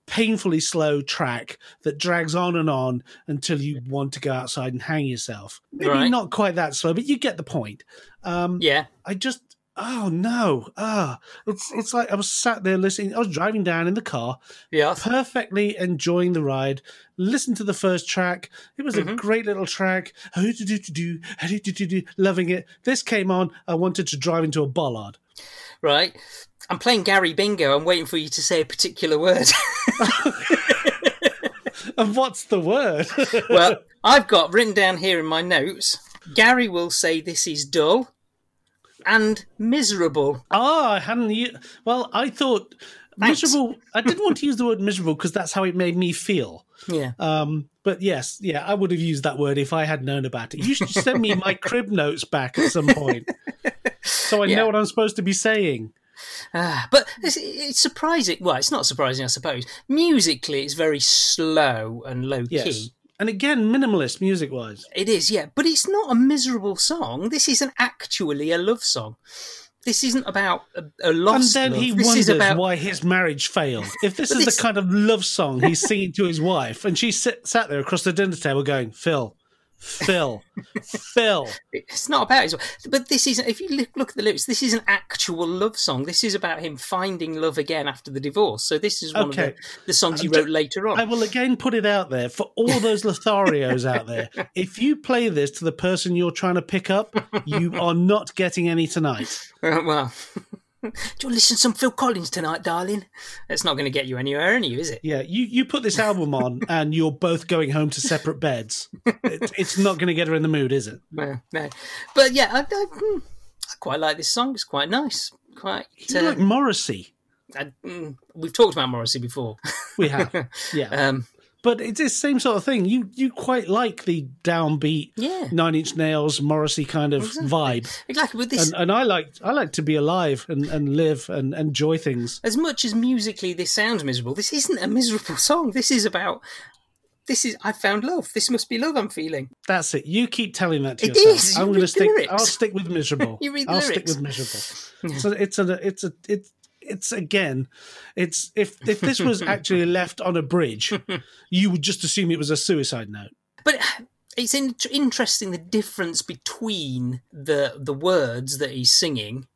painfully slow track that drags on and on until you want to go outside and hang yourself. Maybe Right. not quite that slow, but you get the point. Um, Yeah. I just oh no ah it's it's like I was sat there listening. I was driving down in the car, Yeah. perfectly enjoying the ride. Listened to the first track. It was a Mhm. great little track. Loving it. This came on. I wanted to drive into a bollard. Right. I'm playing Gary Bingo. I'm waiting for you to say a particular word. And what's the word? well, I've got written down here in my notes Gary will say this is dull and miserable. ah, I hadn't. u- Well, I thought Thanks. miserable. I didn't want to use the word miserable because that's how it made me feel. Yeah. Um, but yes, yeah, I would have used that word if I had known about it. You should send me my crib notes back at some point, so I Yeah. know what I'm supposed to be saying. Ah, but it's, it's surprising. Well, it's not surprising, I suppose. Musically, it's very slow and low Yes, key. And again, minimalist music-wise. It is, yeah. But it's not a miserable song. This isn't actually a love song. This isn't about a, a And then love. he this wonders about why his marriage failed. If this is this- the kind of love song he's singing to his wife, and she sit, sat there across the dinner table going, "Phil, Phil, Phil." It's not about his. But this isn't. If you look, look at the lyrics, this is an actual love song. This is about him finding love again after the divorce. So this is one Okay. of the, the songs he Uh, wrote later on. I will again put it out there for all those Lotharios out there. If you play this to the person you're trying to pick up, you are not getting any tonight. Well, do you listen to some Phil Collins tonight, darling? It's not going to get you anywhere, any, is it? Yeah, you, you put this album on and you're both going home to separate beds. It, it's not going to get her in the mood, is it? No, no. But yeah, I, I, hmm, I quite like this song. It's quite nice. Quite. You Uh, like Morrissey. I, mm, we've talked about Morrissey before. We have, yeah. Um, But it's the same sort of thing. You you quite like the downbeat, yeah. Nine Inch Nails, Morrissey kind of Exactly. vibe, Exactly. With this, and, and I like I like to be alive and, and live and enjoy things. as much as musically this sounds miserable, this isn't a miserable song. This is about. This is I found love. This must be love I'm feeling. That's it. You keep telling that to It yourself. is. You I'm going to stick. Lyrics. I'll stick with miserable. You read the I'll stick with miserable. So it's a it's a it's it's again it's if if this was actually left on a bridge, you would just assume it was a suicide note. But it's in- interesting the difference between the the words that he's singing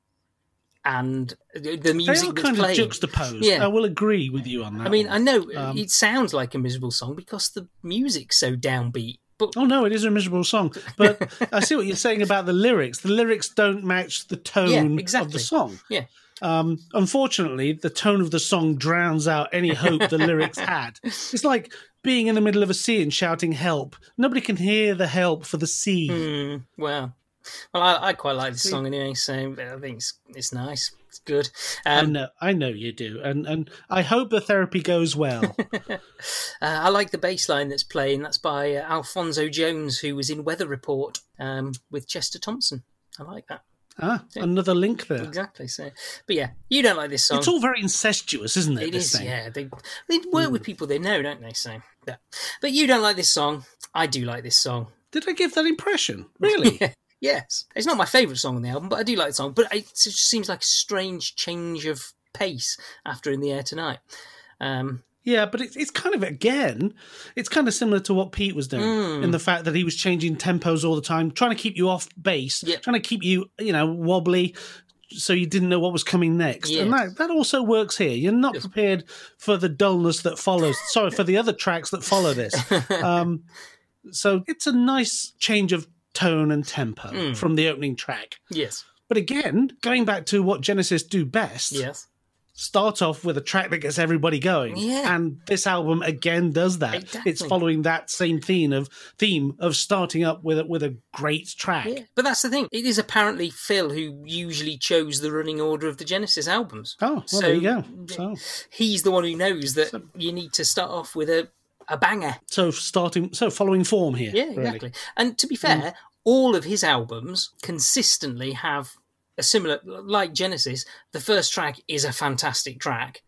and the the They music are that's kind of playing. juxtaposed. Yeah. I will agree with you on that. I mean, one. I know Um, it sounds like a miserable song because the music's so downbeat. But Oh no, it is a miserable song. But I see what you're saying about the lyrics. The lyrics don't match the tone Yeah, of the song. Yeah. Um, unfortunately, the tone of the song drowns out any hope the lyrics had. It's like being in the middle of a sea and shouting "help." Nobody can hear the help for the sea. hmm, well, well, I, I quite like the song anyway, so I think it's it's nice. It's good. I Um, know, I know you do, and and I hope the therapy goes well. uh, I like the bass line that's playing. That's by uh, Alphonso Jones, who was in Weather Report um, with Chester Thompson. I like that. Ah, another link there. Exactly. So, but yeah, you don't like this song. It's all very incestuous, isn't it? It is, thing? yeah. They they work with people they know, don't they? So, yeah. But you don't like this song. I do like this song. Did I give that impression? Really? Yeah. Yes. It's not my favourite song on the album, but I do like the song. But it just seems like a strange change of pace after In the Air Tonight. Um, Yeah, but it's it's kind of again, it's kind of similar to what Pete was doing Mm. in the fact that he was changing tempos all the time, trying to keep you off base, Yeah. trying to keep you, you know, wobbly, so you didn't know what was coming next. And that that also works here. You're not Yes. prepared for the dullness that follows. Sorry for the other tracks that follow this. Um, so it's a nice change of tone and tempo Mm. from the opening track. yes. But again, going back to what Genesis do best, Yes. Start off with a track that gets everybody going. Yeah. And this album again does that. Exactly. It's following that same theme of theme of starting up with a, with a great track. Yeah. But that's the thing. It is apparently Phil who usually chose the running order of the Genesis albums. Oh, well, So- there you go. So, He's the one who knows that you need to start off with a, a banger. so starting, so following form here. Yeah, really. exactly. And to be fair, mm. all of his albums consistently have a similar, like Genesis. The first track is a fantastic track,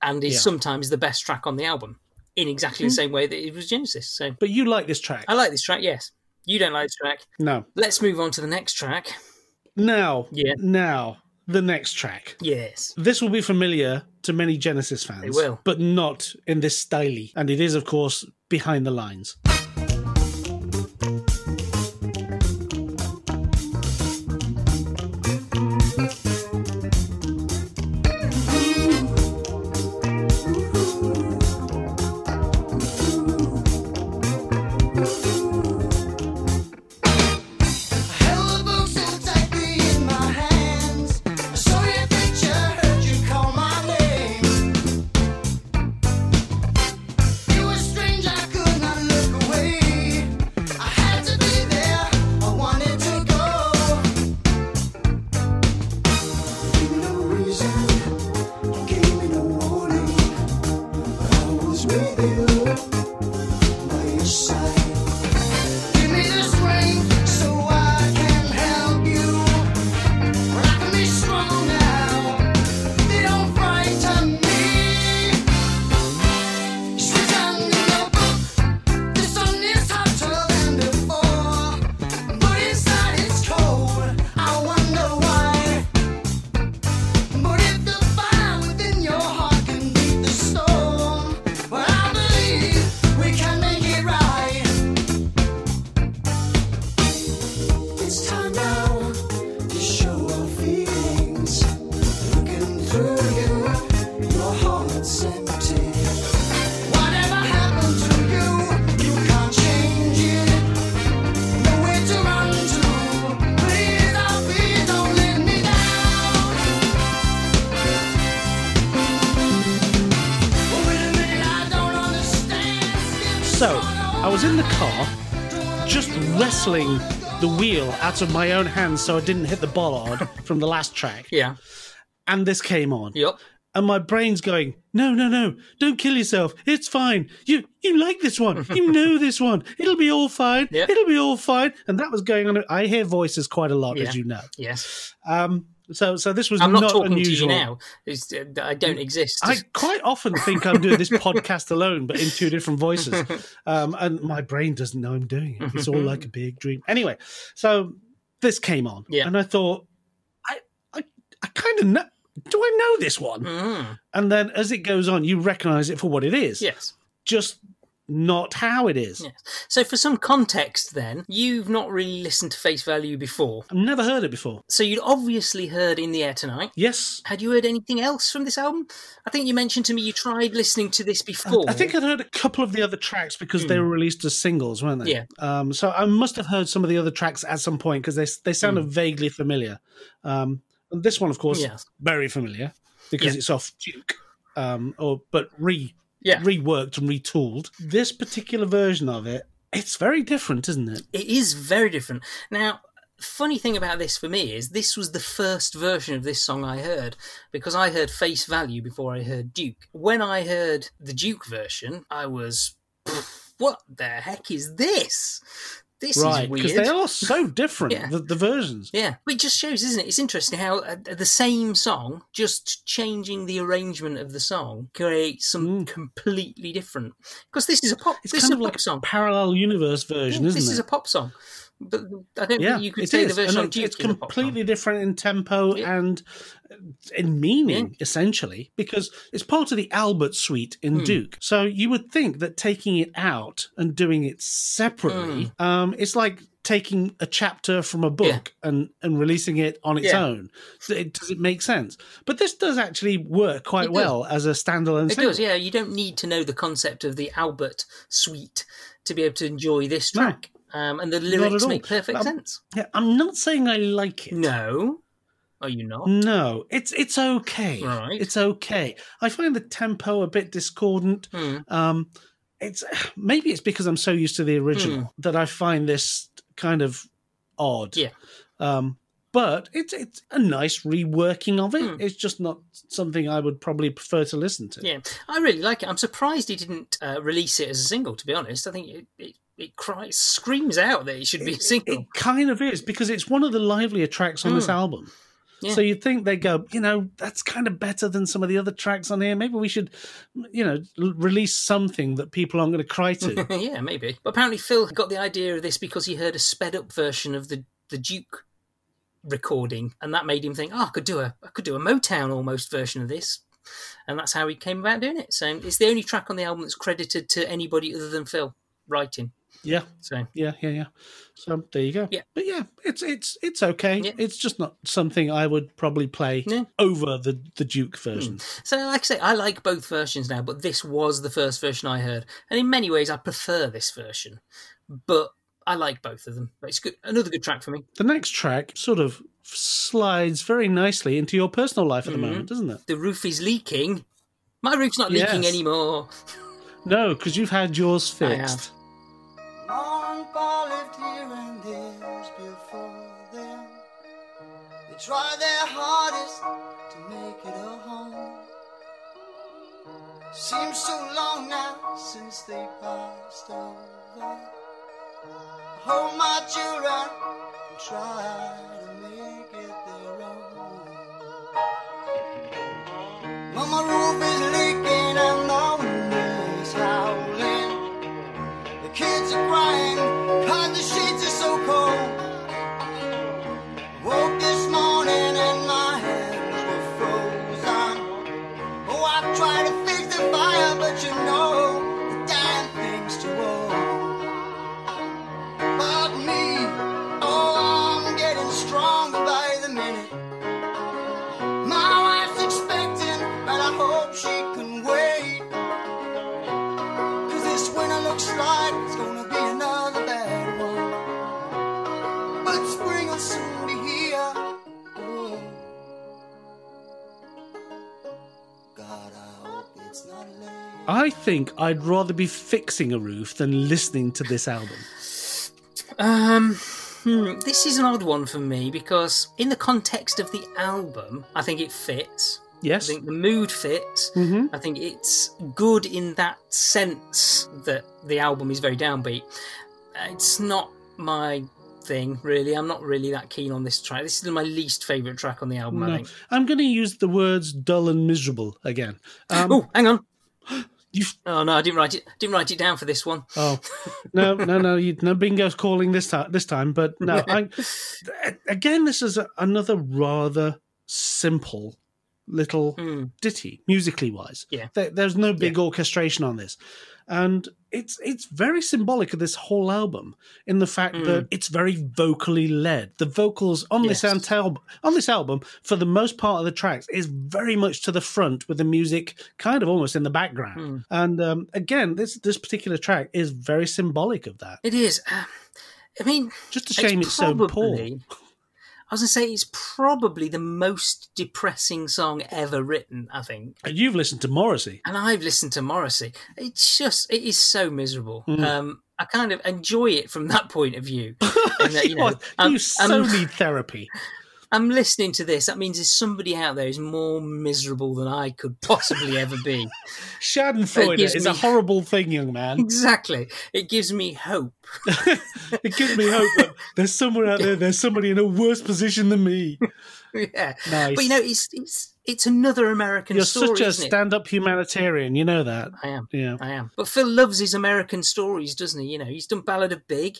and is Yeah. sometimes the best track on the album in exactly the hmm. same way that it was Genesis. So But you like this track? I like this track. Yes, you don't like this track. no. Let's move on to the next track. Now, Yeah. now, the next track. Yes. This will be familiar to many Genesis fans. They will. But not in this style. And it is, of course, Behind the Lines. Out of my own hands so I didn't hit the bollard from the last track, Yeah. and this came on. Yup. And my brain's going, no, no, no, don't kill yourself. It's fine. You you like this one. You know this one. It'll be all fine. Yep. It'll be all fine. And that was going on. I hear voices quite a lot, Yeah. as you know. Yes. Um, so so this was I'm not, talking unusual. to you now. It's, uh, I don't exist. I quite often think I'm doing this podcast alone, but in two different voices. Um, and my brain doesn't know I'm doing it. It's all like a big dream. Anyway, so this came on, Yeah. and I thought, I, I, I kind of know. Do I know this one? Mm, And then as it goes on, you recognise it for what it is, yes. just not how it is. Yes. So, for some context, then, you've not really listened to Face Value before. I've never heard it before. So, you'd obviously heard In the Air Tonight. Yes, Had you heard anything else from this album? I think you mentioned to me you tried listening to this before. I think I'd heard a couple of the other tracks because they were released as singles, weren't they? Yeah. Um, so I must have heard some of the other tracks at some point because they they sounded Hmm. vaguely familiar. Um, this one, of course, Yes. very familiar because Yeah. it's off Duke, um, or but re Yeah. reworked and retooled. This particular version of it, it's very different, isn't it? It is very different. Now, funny thing about this for me is this was the first version of this song I heard because I heard Face Value before I heard Duke. When I heard the Duke version, I was, "Pff, what the heck is this? This right, is because weird. they are so different. Yeah. the, the versions. Yeah, but it just shows, isn't it? It's interesting how uh, the same song, just changing the arrangement of the song, creates some completely different. Because this is a pop. Mm. It's this kind is of a like pop a song. parallel universe version, Yeah, isn't this it? is a pop song. But I don't yeah, think you could say is. the version and on it's is a pop completely different in tempo Yeah. and in meaning, essentially, because it's part of the Albert suite in Hmm. Duke. So you would think that taking it out and doing it separately, Hmm. um, it's like taking a chapter from a book and, and releasing it on its Yeah. own. It- does it make sense? But this does actually work quite It does. well as a standalone It single. does, yeah. You don't need to know the concept of the Albert suite to be able to enjoy this track. Um, and the lyrics make perfect Um, sense. Yeah, I'm not saying I like it. No. Are you not? No, it's it's okay. Right. It's okay. I find the tempo a bit discordant. Hmm. Um, it's maybe it's because I'm so used to the original that I find this kind of odd. Yeah. Um, but it's it's a nice reworking of it. Hmm. It's just not something I would probably prefer to listen to. Yeah, I really like it. I'm surprised he didn't uh, release it as a single. To be honest, I think it it, it cries, screams out that it should be a single. It kind of is because it's one of the livelier tracks on this Hmm. album. Yeah. So you'd think they go, you know, that's kind of better than some of the other tracks on here. Maybe we should, you know, l- release something that people aren't going to cry to. yeah, maybe. But apparently, Phil got the idea of this because he heard a sped up version of the the Duke recording, and that made him think, "Oh, I could do a I could do a Motown almost version of this," and that's how he came about doing it. So it's the only track on the album that's credited to anybody other than Phil writing. Yeah, So yeah, yeah, yeah. So there you go. Yeah. But yeah, it's it's it's okay. Yeah. It's just not something I would probably play Yeah. over the the Duke version. So, like I say, I like both versions now, but this was the first version I heard, and in many ways, I prefer this version. But I like both of them. But it's good, another good track for me. The next track sort of slides very nicely into your personal life at the Mhm. moment, doesn't it? The roof is leaking. My roof's not leaking Yes. anymore. No, because you've had yours fixed. Here and there's before them. They try their hardest to make it a home. Seems so long now since they passed over. Hold my children and try to make it their own. Mama roof is leaking and the wind is howling. The kids are crying I think I'd rather be fixing a roof than listening to this album. Um, hmm, this is an odd one for me because, in the context of the album, I think it fits. Yes. I think the mood fits. hmm I think it's good in that sense that the album is very downbeat. It's not my thing, really. I'm not really that keen on this track. This is my least favourite track on the album, I think. I'm going to use the words dull and miserable again. Um, oh, hang on. Oh no, I didn't write it. Didn't write it down for this one. Oh no, no, no! You, no bingo's calling this time. This time, but no. I, again, this is a, another rather simple little Hmm. ditty, musically wise. Yeah. There, there's no big orchestration on this, and it's it's very symbolic of this whole album in the fact Mm. that it's very vocally led. The vocals on this Yes. ant- album, on this album, for the most part of the tracks, is very much to the front with the music kind of almost in the background. Mm. And um, again, this this particular track is very symbolic of that. It is. Uh, I mean, Just a shame it's, so poor. I was gonna say it's probably the most depressing song ever written. I think. And you've listened to Morrissey. and I've listened to Morrissey. It's just it is so miserable. Mm. Um, I kind of enjoy it from that point of view. That, you know, um, you so um, need therapy. I'm listening to this. That means there's somebody out there who's more miserable than I could possibly ever be. Schadenfreude is a horrible thing, young man. exactly. It gives me hope. It gives me hope that there's somewhere out there, there's somebody in a worse position than me. yeah. Nice. But you know, it's it's it's another American You're story, such a stand-up humanitarian. You know that. I am. Yeah. I am. But Phil loves his American stories, doesn't he? You know, he's done Ballad of Big.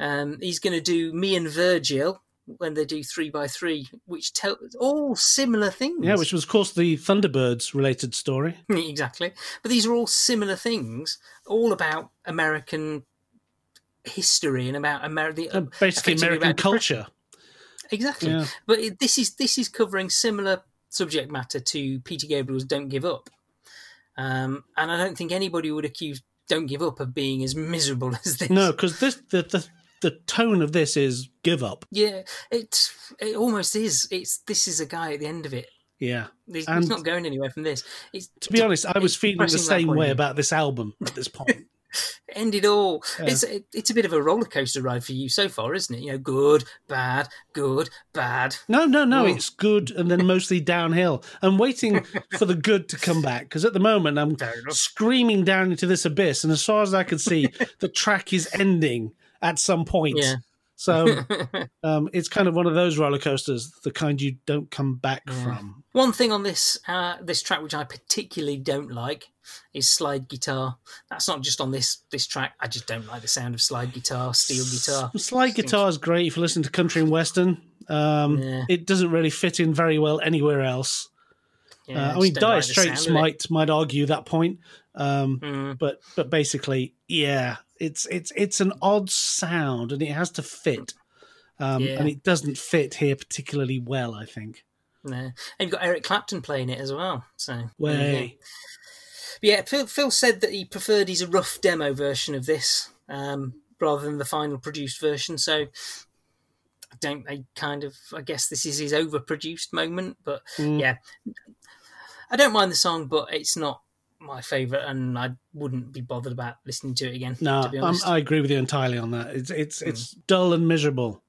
Um, he's going to do Me and Virgil when they do three by three, which tell all similar things. Yeah, which was, of course, the Thunderbirds related story. exactly. But these are all similar things, all about American history and about America. Uh, basically, American culture. Exactly. Yeah. But it, this is this is covering similar subject matter to Peter Gabriel's "Don't Give Up," um, and I don't think anybody would accuse "Don't Give Up" of being as miserable as this. No, because this the, the the tone of this is give up. Yeah, it it almost is. It's this is a guy at the end of it. Yeah. He's, not going anywhere from this. It's To be honest, I was feeling the same way about this album at this point. End it all. Yeah. It's it, it's a bit of a roller coaster ride for you so far, isn't it? You know, good, bad, good, bad. No, no, no. Oh. It's good and then mostly downhill. I'm waiting for the good to come back because at the moment I'm screaming down into this abyss, and as far as I can see, the track is ending at some point. Yeah. So um, it's kind of one of those roller coasters, the kind you don't come back from. One thing on this uh, this track which I particularly don't like is slide guitar. That's not just on this this track. I just don't like the sound of slide guitar, steel guitar. Slide guitar is great if you listen to country and western. Um, Yeah. It doesn't really fit in very well anywhere else. Yeah, uh, I mean, Dire like Straits sound of it. might might argue that point, um, Mm. but but basically, yeah, it's it's it's an odd sound and it has to fit, um, Yeah. and it doesn't fit here particularly well. I think. No. And you've got Eric Clapton playing it as well. So there you go. Way. Yeah, Phil, Phil said that he preferred he's a rough demo version of this um, rather than the final produced version. So I don't. I kind of. I guess this is his overproduced moment. But Mm. yeah, I don't mind the song, but it's not my favourite, and I wouldn't be bothered about listening to it again. No, to be I'm, honest. I agree with you entirely on that. It's it's it's dull and miserable.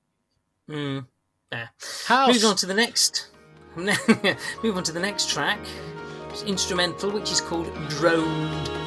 Mm, yeah. House. Moving on to the next. Move on to the next track. It's instrumental, which is called Droned.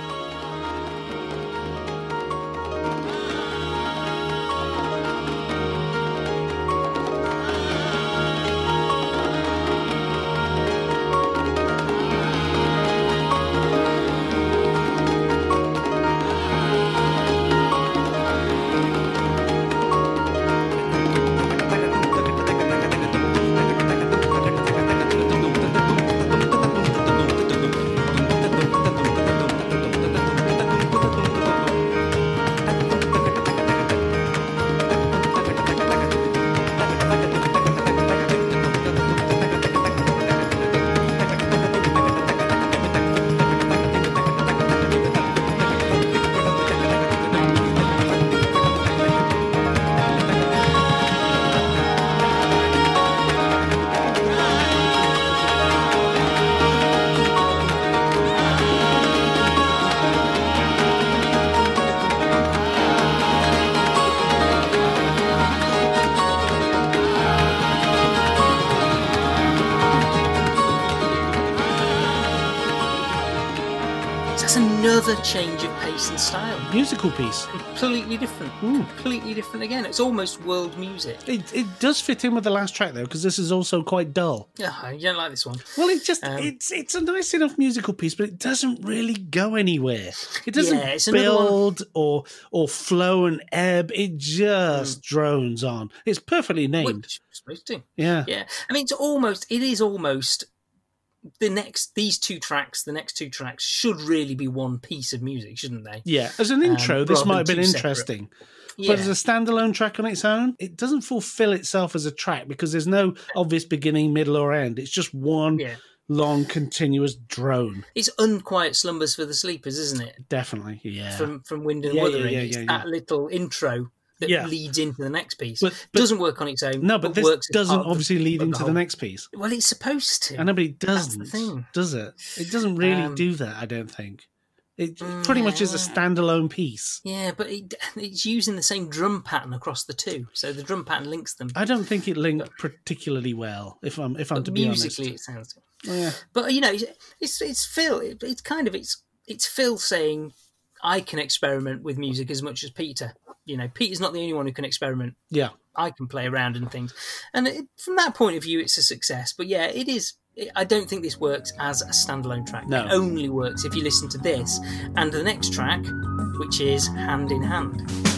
Musical piece. Completely different. Completely different again. It's almost world music. It it does fit in with the last track though, because this is also quite dull. Yeah, you don't like this one. Well, it just Um, it's it's a nice enough musical piece, but it doesn't really go anywhere. It doesn't Yeah, it's another one- build or or flow and ebb. It just drones on. It's perfectly named. Which it's supposed to. Yeah. Yeah. I mean, it's almost, it is almost the next, these two tracks, the next two tracks should really be one piece of music, shouldn't they? Yeah, as an um, intro, this might have been interesting. Yeah. But as a standalone track on its own, it doesn't fulfill itself as a track because there's no obvious beginning, middle, or end. It's just one yeah. long, continuous drone. It's unquiet slumbers for the sleepers, isn't it? Definitely, yeah. From from Wind and Yeah, Wuthering. yeah, yeah, that little intro that Yeah. leads into the next piece. But- but- doesn't work on its own. no, but this works doesn't the- obviously lead into the whole. next piece. Well, it's supposed to. I know, but it doesn't. the thing. Does it? It doesn't really Um, do that. I don't think. It pretty much is a Mm, standalone piece. Yeah, but it, it's using the same drum pattern across the two, so the drum pattern links them. I don't think it linked particularly well. If I'm if I'm to be honest. musically, it sounds. Yeah. But you know, it's it's, it's Phil. It, it's kind of it's it's Phil saying, "I can experiment with music as much as Peter." You know, Peter's not the only one who can experiment. Yeah. I can play around and things, and it, from that point of view, it's a success. But yeah, it is. It, I don't think this works as a standalone track. No. It only works if you listen to this and the next track, which is Hand in Hand.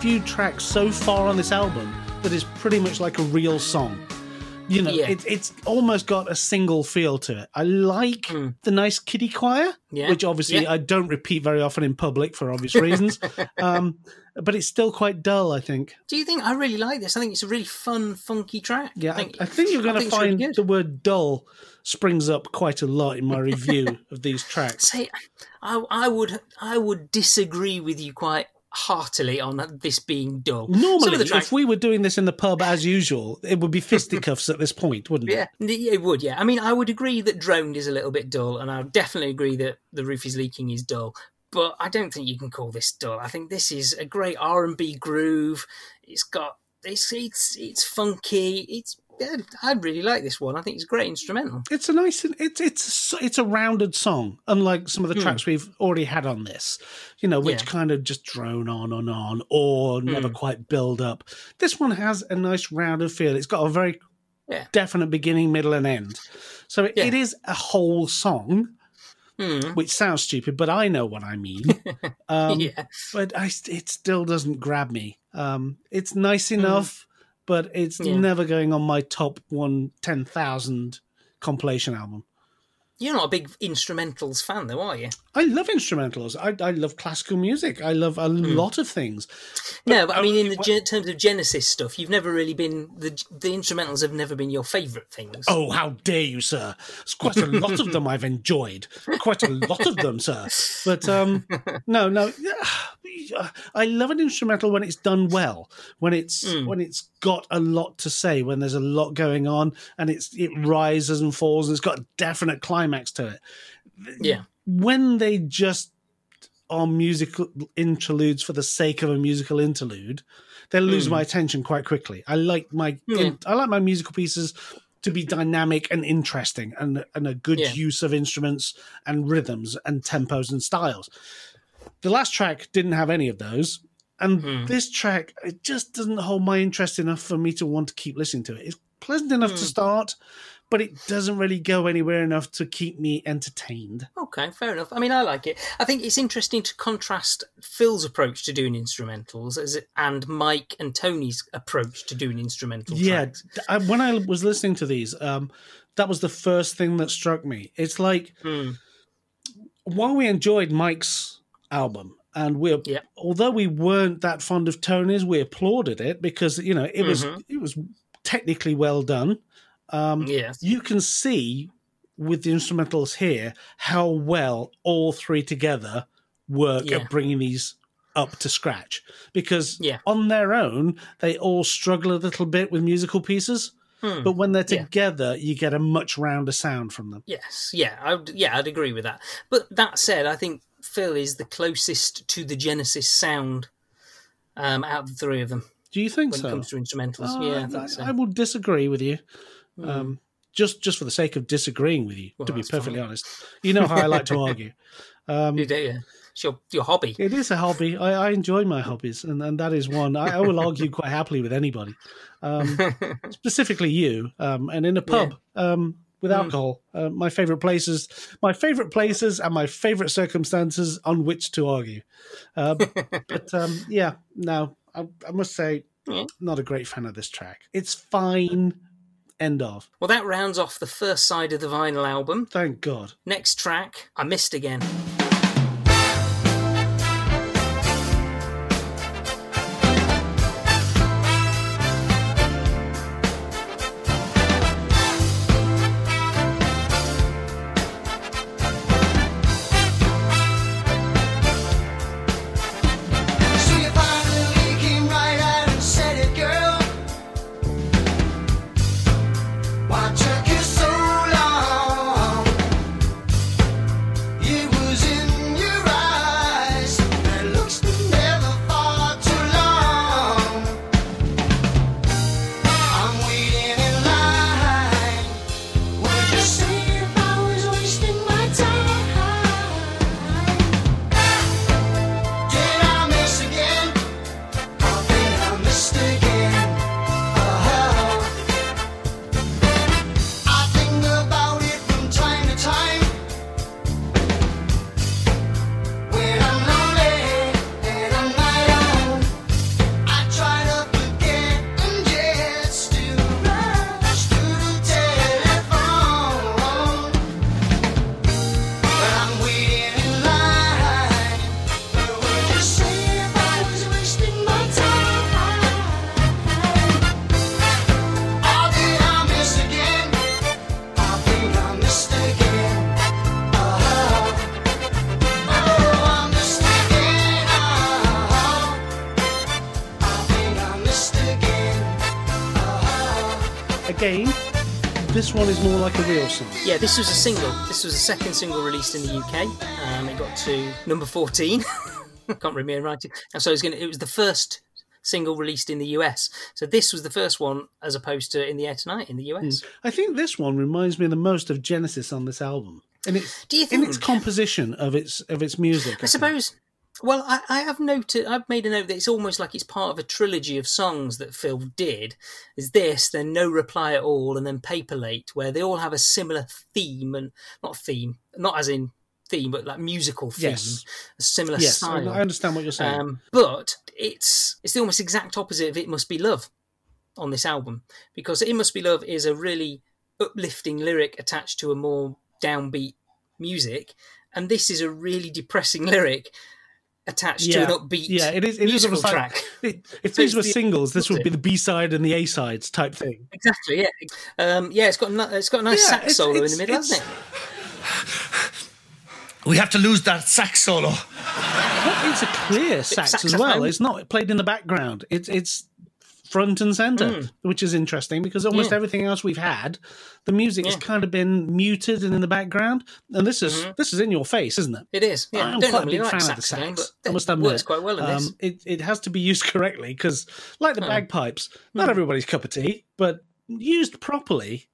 Few tracks so far on this album that is pretty much like a real song. You know, Yeah. it, it's almost got a single feel to it. I like Mm. the nice kiddie choir, Yeah. which obviously Yeah. I don't repeat very often in public for obvious reasons. um, but it's still quite dull, I think. Do you think I really like this? I think it's a really fun, funky track. Yeah, I, I think you're going to think it's really find the word dull springs up quite a lot in my review of these tracks. Say, I, I would, I would disagree with you quite heartily on this being dull. Normally, tracks, if we were doing this in the pub as usual, it would be fisticuffs at this point, wouldn't it? yeah, it would. Yeah, I mean, I would agree that droned is a little bit dull, and I would definitely agree that the roof is leaking is dull. But I don't think you can call this dull. I think this is a great R and B groove. It's got it's it's it's funky. It's yeah, I really like this one. I think it's a great instrumental. It's a nice, it's it's it's a rounded song, unlike some of the Hmm. tracks we've already had on this. You know, which Yeah. kind of just drone on and on, or never Hmm. quite build up. This one has a nice rounded feel. It's got a very Yeah. definite beginning, middle, and end. So it, Yeah. it is a whole song, Hmm. which sounds stupid, but I know what I mean. um, yeah, but I, it still doesn't grab me. Um, it's nice enough, but it's. Yeah. never going on my top one ten thousand compilation album. you're not a big instrumentals fan, though, are you? I love instrumentals. I, I love classical music. I love a Hmm. lot of things. No, but I mean, in the what- gen- terms of Genesis stuff, you've never really been the the instrumentals have never been your favourite things. Oh, how dare you, sir! It's quite a lot of them I've enjoyed. Quite a lot of them, sir. But um, no, no. I love an instrumental when it's done well, when it's Mm. when it's got a lot to say, when there's a lot going on, and it's it rises and falls, and it's got a definite climax to it. yeah, When they just are musical interludes for the sake of a musical interlude, they lose Mm. my attention quite quickly. I like my. I like my musical pieces to be dynamic and interesting and and a good Yeah. use of instruments and rhythms and tempos and styles. The last track didn't have any of those. And Mm. this track, it just doesn't hold my interest enough for me to want to keep listening to it. It's pleasant enough to Mm. start, but it doesn't really go anywhere enough to keep me entertained. okay, fair enough. I mean, I like it. I think it's interesting to contrast Phil's approach to doing instrumentals as it, and Mike and Tony's approach to doing instrumental Yeah, tracks. I, when I was listening to these, um, that was the first thing that struck me. It's like Hmm. while we enjoyed Mike's album, and we, Yep. although we weren't that fond of Tony's, we applauded it because you know it was Mhm. it was technically well done. Um, Yes. you can see with the instrumentals here how well all three together work Yeah. at bringing these up to scratch because Yeah. on their own they all struggle a little bit with musical pieces, Hmm. but when they're Yeah. together, you get a much rounder sound from them. Yes, yeah, I would, yeah, I'd agree with that. But that said, I think Phil is the closest to the Genesis sound um, out of the three of them Do you think when so? it comes to instrumentals. Uh, yeah, I I, think so. I will disagree with you. Um, just just for the sake of disagreeing with you, Well, to be perfectly fine. honest. You know how I like to argue. Um, You do, yeah. It's your, your hobby. It is a hobby. I, I enjoy my hobbies, and, and that is one. I, I will argue quite happily with anybody, um, specifically you. Um, and in a pub um, with alcohol, uh, my favorite places, my favorite places, and my favorite circumstances on which to argue. Uh, but um, yeah, no, I, I must say, Yeah. not a great fan of this track. It's fine. End of. Well, that rounds off the first side of the vinyl album. Thank God. Next track, I Missed Again. Is more like a real song. Yeah, this was a single. This was the second single released in the UK. Um, it got to number 14. Can't read me and write it. And so it was, gonna, it was the first single released in the US. So this was the first one as opposed to In the Air Tonight in the US. I think this one reminds me the most of Genesis on this album, and it's Do you think? in its composition of its of its music. I think. suppose. Well, I, I have noted. I've made a note that it's almost like it's part of a trilogy of songs that Phil did. Is this, then No Reply at All, and then Paper Late, where they all have a similar theme and not theme, not as in theme, but like musical theme, Yes. a similar Yes, I style. I understand what you're saying. Um, but it's it's the almost exact opposite of "It Must Be Love" on this album because "It Must Be Love" is a really uplifting lyric attached to a more downbeat music, and this is a really depressing lyric attached to an upbeat yeah, it is. It is musical almost like track. it- if So these were the- singles, this would be the B side and the A sides type thing. Exactly, yeah, um, yeah. It's got a it's got a nice Yeah, sax it's- solo in the middle, it's- hasn't it? We have to lose that sax solo. It's a clear sax as well. It's not played in the background. It's it's front and center, which is interesting because almost. Yeah. everything else we've had, the music has kind of been muted and in the background. And this is this is in your face, isn't it? It is. Mm-hmm. Yeah, I'm don't quite a big like fan of the sax. but I must admit, works quite well in this. Um, it it has to be used correctly because, like the bagpipes, not everybody's cup of tea, but used properly.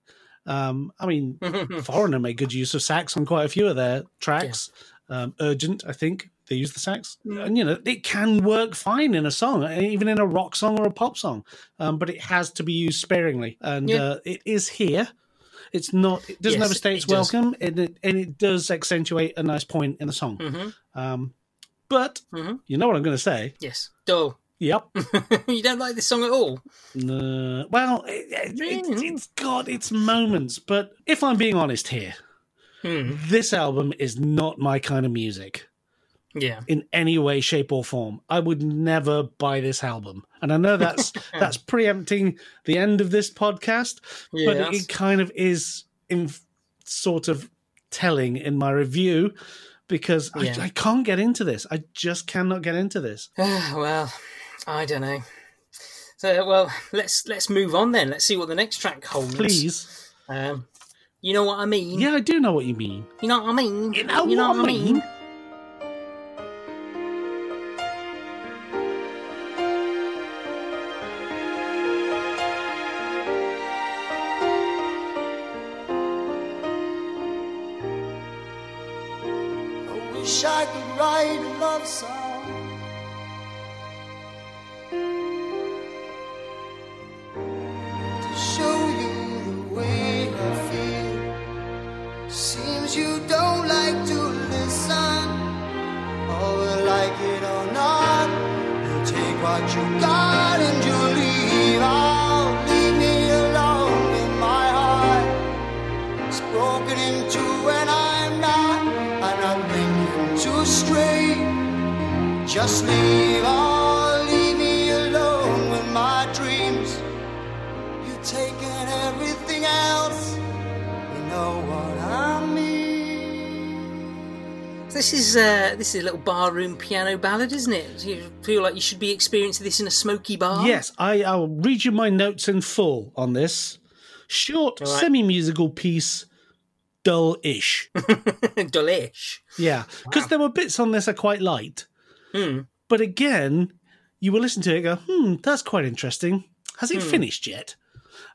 Um, I mean, Foreigner made good use of sax on quite a few of their tracks. Um, Urgent, I think they use the sax, and you know it can work fine in a song, even in a rock song or a pop song. Um, but it has to be used sparingly, and Yeah. uh, it is here. It's not. It doesn't Yes, overstay its it does. welcome, and it, and it does accentuate a nice point in the song. Mhm. Um, but Mhm. you know what I'm going to say? Yes, dull. Yep. you don't like this song at all? No, well, it, it, it, got its moments, but if I'm being honest here, Hmm. this album is not my kind of music Yeah. in any way, shape, or form. I would never buy this album, and I know that's that's preempting the end of this podcast, but Yes. it kind of is in sort of telling in my review because Yeah. I, I can't get into this. I just cannot get into this. well, I don't know. So, well, let's let's move on then. Let's see what the next track holds. Please. Um, you know what I mean? Yeah, I do know what you mean. You know what I mean? You know what I mean? I this is a little barroom piano ballad, isn't it? You feel like you should be experiencing this in a smoky bar? Yes, I, I'll read you my notes in full on this. Short, right. semi musical piece, dull ish. Delish. Yeah, because there were bits on this I quite liked. Hmm. But again, you will listen to it and go, hmm, that's quite interesting. Has Hmm. it finished yet?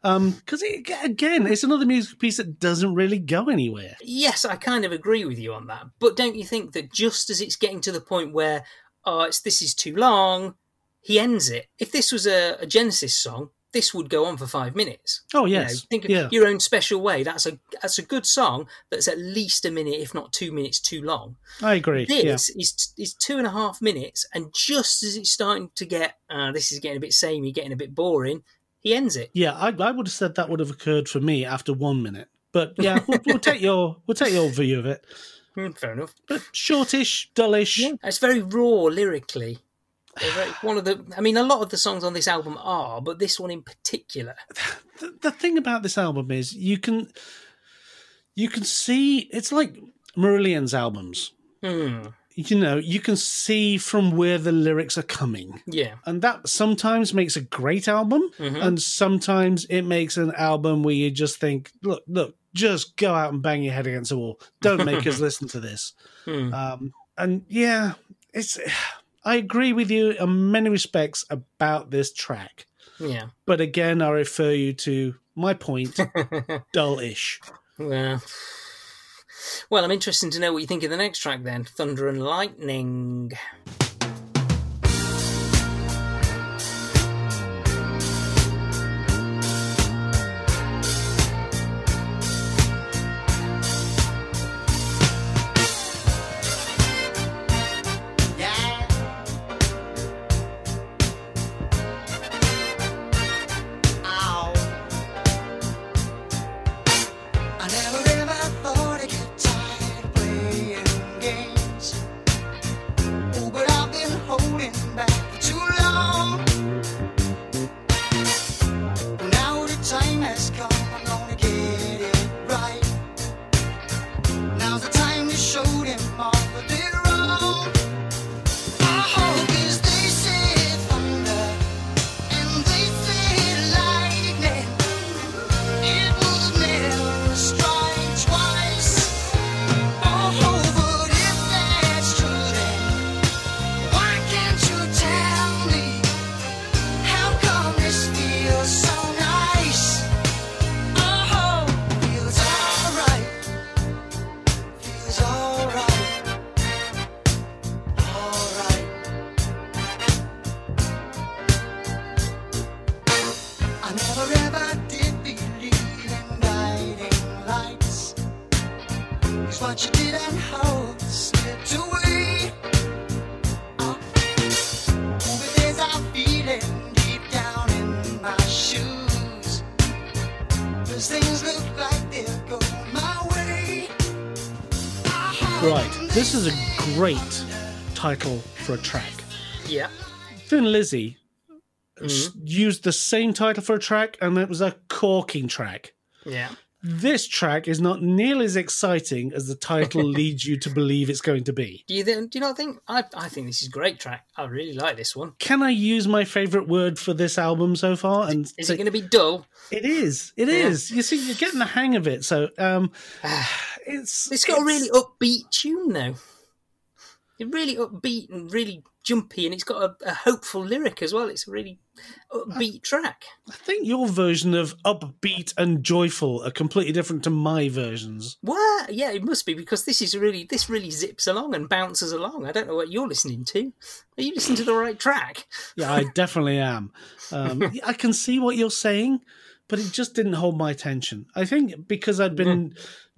Because it again, it's another music piece that doesn't really go anywhere. Yes, I kind of agree with you on that. But don't you think that just as it's getting to the point where, oh, it's this is too long, he ends it. If this was a, a Genesis song, this would go on for five minutes. Oh You know, yes, think of yeah, your own special way. That's a that's a good song. That's at least a minute, if not two minutes, too long. I agree. Yeah, This is is two and a half minutes, and just as it's starting to get, uh, this is getting a bit samey, getting a bit boring, he ends it. yeah. I, I would have said that would have occurred for me after one minute. But yeah, we'll, we'll take your we'll take your view of it. Hmm, fair enough. But shortish, dullish. Yeah, it's very raw lyrically. Very- one of the, I mean, a lot of the songs on this album are, but this one in particular. the, the thing about this album is you can you can see it's like Marillion's albums. Hmm. You know, you can see from where the lyrics are coming. Yeah. And that sometimes makes a great album, Mhm. and sometimes it makes an album where you just think, look, look, just go out and bang your head against the wall. Don't make us listen to this. Hmm. Um, and yeah, it's. I agree with you in many respects about this track. Yeah. But again, I refer you to my point, dull-ish. Well, well, I'm interested to know what you think of the next track then Thunder and Lightning. S- used the same title for a track, and it was a corking track. Yeah. this track is not nearly as exciting as the title leads you to believe it's going to be. Do you th- do you not think? I I think this is a great track. I really like this one. Can I use my favorite word for this album so far? And Is say- it going to be dull? It is. It is. You see, you're getting the hang of it. So, um, it's It's got a really upbeat tune though. Really upbeat and really jumpy, and it's got a, a hopeful lyric as well. It's a really upbeat track. I think your version of upbeat and joyful are completely different to my versions. What? Yeah, it must be because this is really this really zips along and bounces along. I don't know what you're listening to. Are you listening to the right track? Yeah, I definitely am. Um, I can see what you're saying, but it just didn't hold my attention. I think because I'd been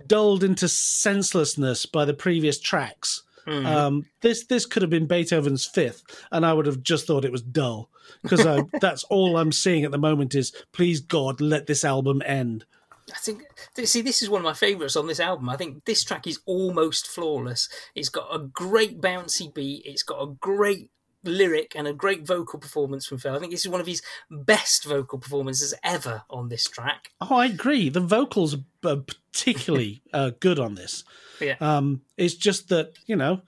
dulled into senselessness by the previous tracks. Um, this this could have been Beethoven's fifth, and I would have just thought it was dull because that's all I'm seeing at the moment is please God let this album end. I think see this is one of my favourites on this album. I think this track is almost flawless. It's got a great bouncy beat. It's got a great lyric and a great vocal performance from Phil. I think this is one of his best vocal performances ever on this track. Oh, I agree. The vocals are particularly uh, good on this. Yeah. Um, it's just that you know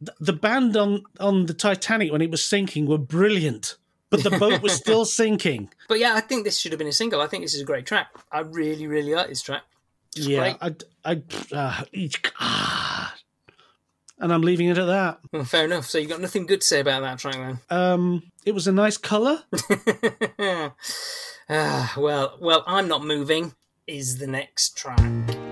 th- the band on on the Titanic when it was sinking were brilliant, but the boat was still sinking. But yeah, I think this should have been a single. I think this is a great track. I really, really like this track. It's yeah, great. I, I, uh, each, ah. And I'm leaving it at that. Well, fair enough. So you've got nothing good to say about that track then? Um, it was a nice color. ah, well, well, I'm not moving. Is the next track.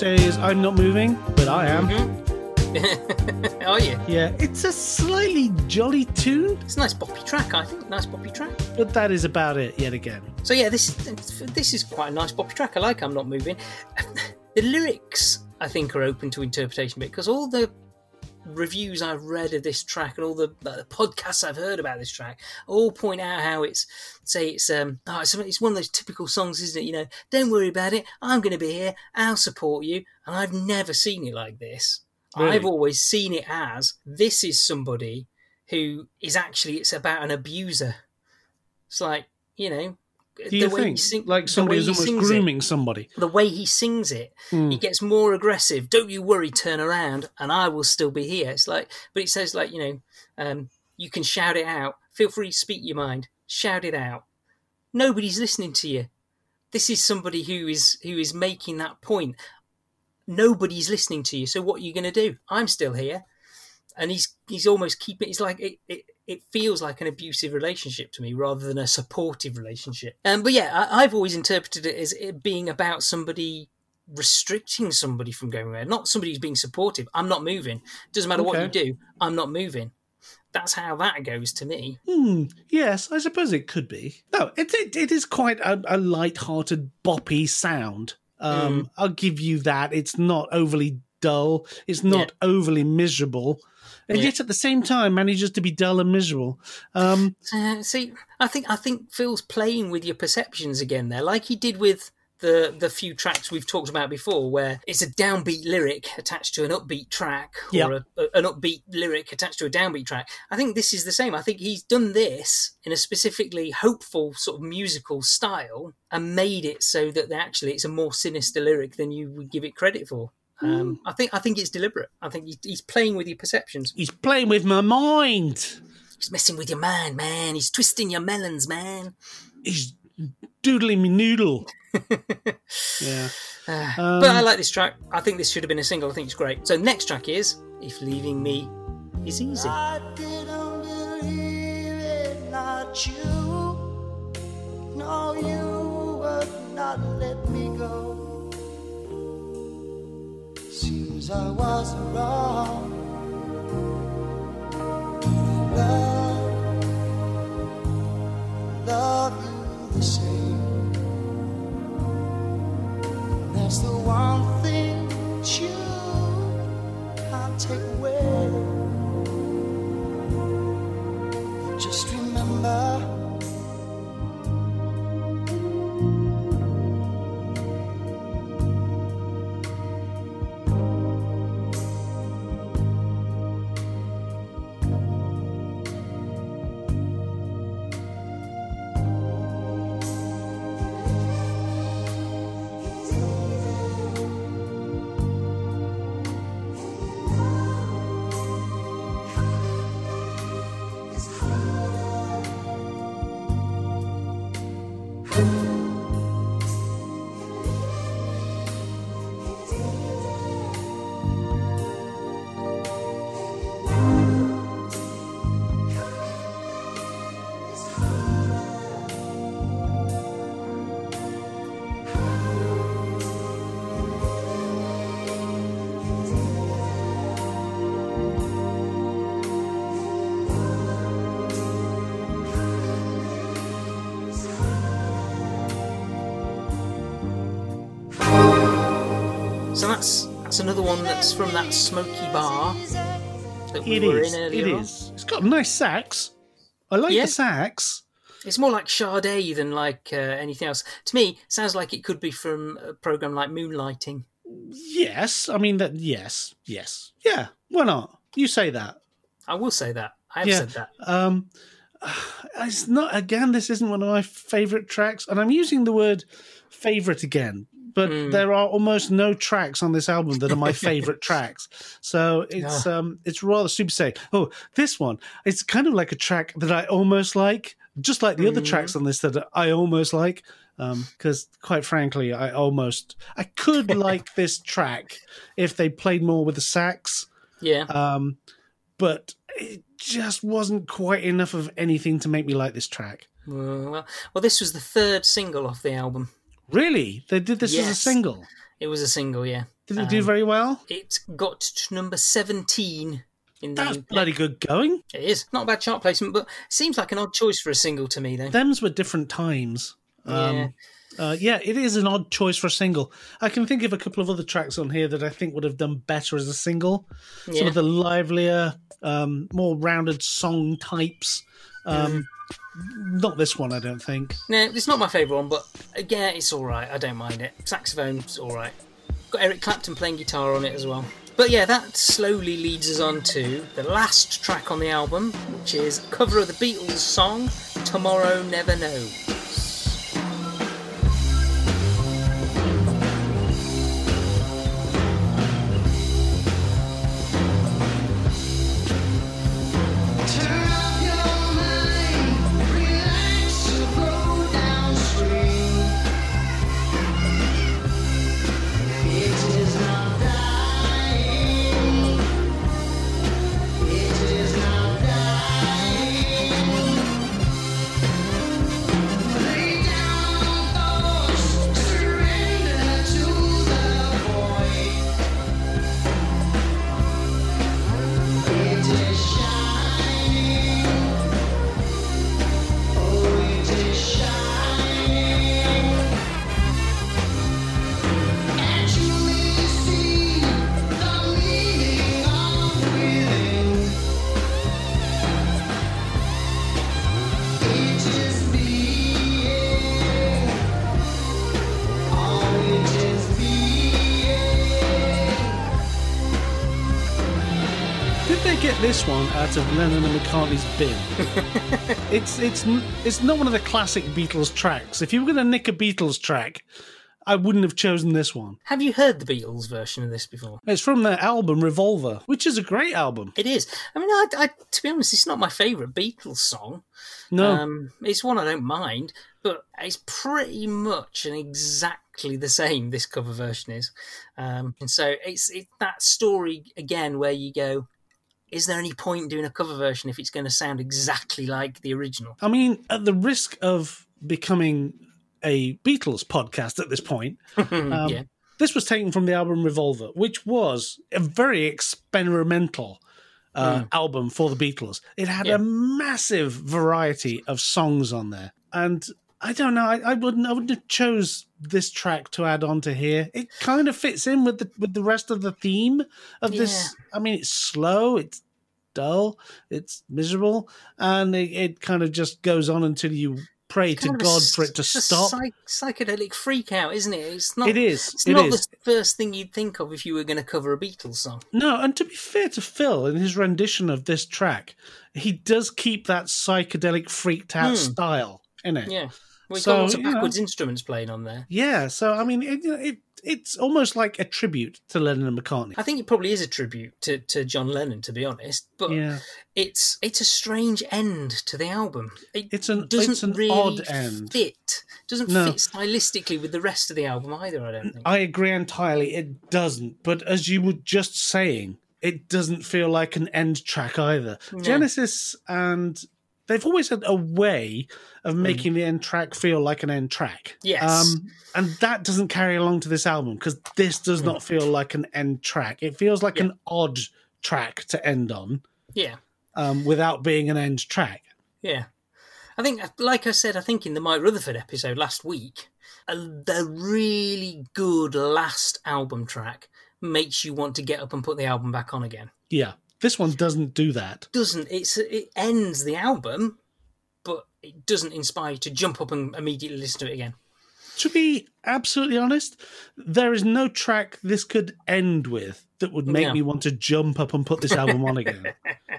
Track, as you say, is "I'm Not Moving," but I am. Mm-hmm. Oh, are you? Yeah, it's a slightly jolly tune, It's a nice boppy track, I think. Nice boppy track. but that is about it yet again. So yeah, this is this is quite a nice boppy track. I like. I'm not moving. The lyrics, I think, are open to interpretation a bit because all the reviews I've read of this track and all the, the podcasts I've heard about this track all point out how it's say it's um oh, it's, it's one of those typical songs, isn't it? You know, don't worry about it. I'm going to be here. I'll support you. And I've never seen it like this. Really? I've always seen it as this is somebody who is actually it's about an abuser. It's like you know. Do you think sing- like somebody who's almost sings it grooming somebody? the way he sings it, Hmm. he gets more aggressive. Don't you worry, turn around, and I will still be here. It's like, but it says like you know, um, you can shout it out. Feel free to speak your mind. Shout it out. Nobody's listening to you. This is somebody who is who is making that point. Nobody's listening to you. So what are you going to do? I'm still here, and he's he's almost keeping. It's like it, it, it feels like an abusive relationship to me rather than a supportive relationship. Um, but yeah, I, I've always interpreted it as it being about somebody restricting somebody from going there, not somebody who's being supportive. I'm not moving. Doesn't matter what you do, I'm not moving. That's how that goes to me. Hmm. Yes, I suppose it could be. No, it it, it is quite a, a light-hearted, boppy sound. Um, Mm. I'll give you that. It's not overly dull. It's not overly miserable, and Yeah. yet at the same time manages to be dull and miserable. Um, Uh, see, I think I think Phil's playing with your perceptions again there, like he did with the the few tracks we've talked about before, where it's a downbeat lyric attached to an upbeat track, or Yeah. a, a- an upbeat lyric attached to a downbeat track. I think this is the same. I think he's done this in a specifically hopeful sort of musical style and made it so that actually it's a more sinister lyric than you would give it credit for. Um, I think I think it's deliberate. I think he's, he's playing with your perceptions. he's playing with my mind. He's messing with your mind, man. He's twisting your melons, man. He's doodling me noodle. yeah. Uh, Um, but I like this track. I think this should have been a single. I think it's great. So next track is "If Leaving Me Is Easy." I didn't believe it, not you. No, you would not let me go. I was wrong. That's another one that's from that smoky bar that we it were is. In it on. is. It's got nice sax. I like Yeah. the sax. It's more like Sade than like uh, anything else. To me, it sounds like it could be from a program like Moonlighting. Yes. I mean that. Yes. Yes. Yeah. Why not? You say that. I will say that. I have Yeah. said that. Um, it's not again. This isn't one of my favorite tracks, and I'm using the word favorite again. But Mm. there are almost no tracks on this album that are my favorite tracks. So it's um it's rather super say. Oh, this one. It's kind of like a track that I almost like, just like the other Mm. tracks on this that I almost like. Because quite frankly, I almost I could like this track if they played more with the sax Yeah. um, but it just wasn't quite enough of anything to make me like this track. Well, well, this was the third single off the album. Really, they did this as a single. It was a single, yeah. Did it do Um, very well? It got to number 17 in the That's UK. bloody good going. It is. Not a bad chart placement, but seems like an odd choice for a single to me, though. Them's were different times. Um, Yeah. uh, yeah, it is an odd choice for a single. I can think of a couple of other tracks on here that I think would have done better as a single. Some of the livelier, um, more rounded song types. Um, Not this one, I don't think. No, it's not my favourite one, but again, it's all right. I don't mind it. Saxophone's all right. Got Eric Clapton playing guitar on it as well. But yeah, that slowly leads us on to the last track on the album, which is a cover of the Beatles song "Tomorrow Never Knows." This one out of Lennon and McCartney's bin? it's it's it's not one of the classic Beatles tracks. If you were going to nick a Beatles track, I wouldn't have chosen this one. Have you heard the Beatles version of this before? It's from their album Revolver, which is a great album. It is. I mean, I, I, to be honest, it's not my favourite Beatles song. No, Um, it's one I don't mind, but it's pretty much and exactly the same. This cover version is, um, and so it's it's that story again where you go. Is there any point in doing a cover version if it's going to sound exactly like the original? I mean, at the risk of becoming a Beatles podcast at this point, um, yeah, this was taken from the album Revolver, which was a very experimental uh, album for the Beatles. It had Yeah. a massive variety of songs on there, and I don't know. I, I wouldn't. I wouldn't have chose this track to add on to here. It kind of fits in with the with the rest of the theme of this. I mean, it's slow. It's dull. It's miserable, and it, it kind of just goes on until you pray to of a God for it to it's a stop. psych- psychedelic freak out, isn't it? It's not. It is. It's It not is. the first thing you'd think of if you were going to cover a Beatles song. No, and to be fair to Phil, in his rendition of this track, he does keep that psychedelic freaked out style in it. Hmm. Yeah, we've So, got lots of know. backwards instruments playing on there. Yeah, so I mean, it, it it's almost like a tribute to Lennon and McCartney. I think it probably is a tribute to, to John Lennon, to be honest. But Yeah, it's it's a strange end to the album. It It's an- doesn't it's an really odd end. fit. Doesn't No. fit stylistically with the rest of the album either. I don't think. I agree entirely. It doesn't, but as you were just saying, it doesn't feel like an end track either. Genesis and they've always had a way of making the end track feel like an end track. Hmm. Yes. Um, and that doesn't carry along to this album because this does not feel like an end track. It feels like Hmm. Yeah. an odd track to end on yeah, um, without being an end track. yeah. I think, like I said, I think in the Mike Rutherford episode last week, uh, the really good last album track makes you want to get up and put the album back on again. Yeah. This one doesn't do that. Doesn't it's it ends the album, but it doesn't inspire you to jump up and immediately listen to it again. To be absolutely honest, there is no track this could end with that would make me want to jump up and put this album on again.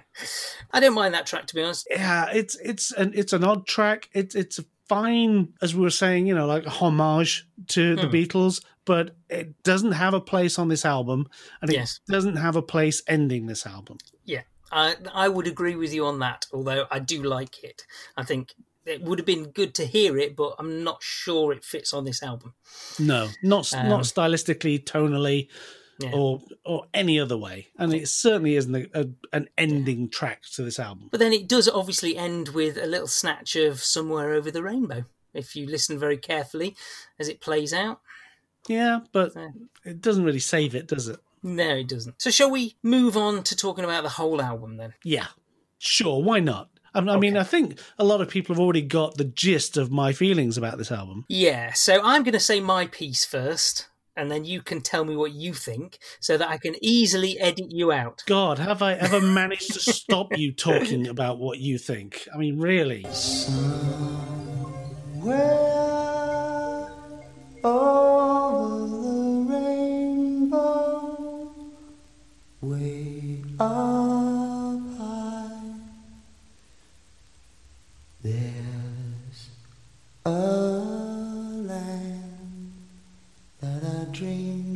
I don't mind that track to be honest. yeah, it's it's an it's an odd track. It's it's a fine, as we were saying, you know, like homage to the Hmm. Beatles, but it doesn't have a place on this album, and it Yes. doesn't have a place ending this album. Yeah, I I would agree with you on that. Although I do like it, I think it would have been good to hear it, but I'm not sure it fits on this album. No, not Um, not stylistically, tonally, Yeah. or or any other way, and it certainly isn't a, a, an ending track to this album. But then it does obviously end with a little snatch of "Somewhere Over the Rainbow." If you listen very carefully as it plays out. Yeah, but Yeah. it doesn't really save it, does it? No, it doesn't. So shall we move on to talking about the whole album then? Yeah, sure, why not? I, I mean, I think a lot of people have already got the gist of my feelings about this album. Yeah, so I'm going to say my piece first, and then you can tell me what you think so that I can easily edit you out. God, have I ever managed to stop you talking about what you think? I mean, really? Where over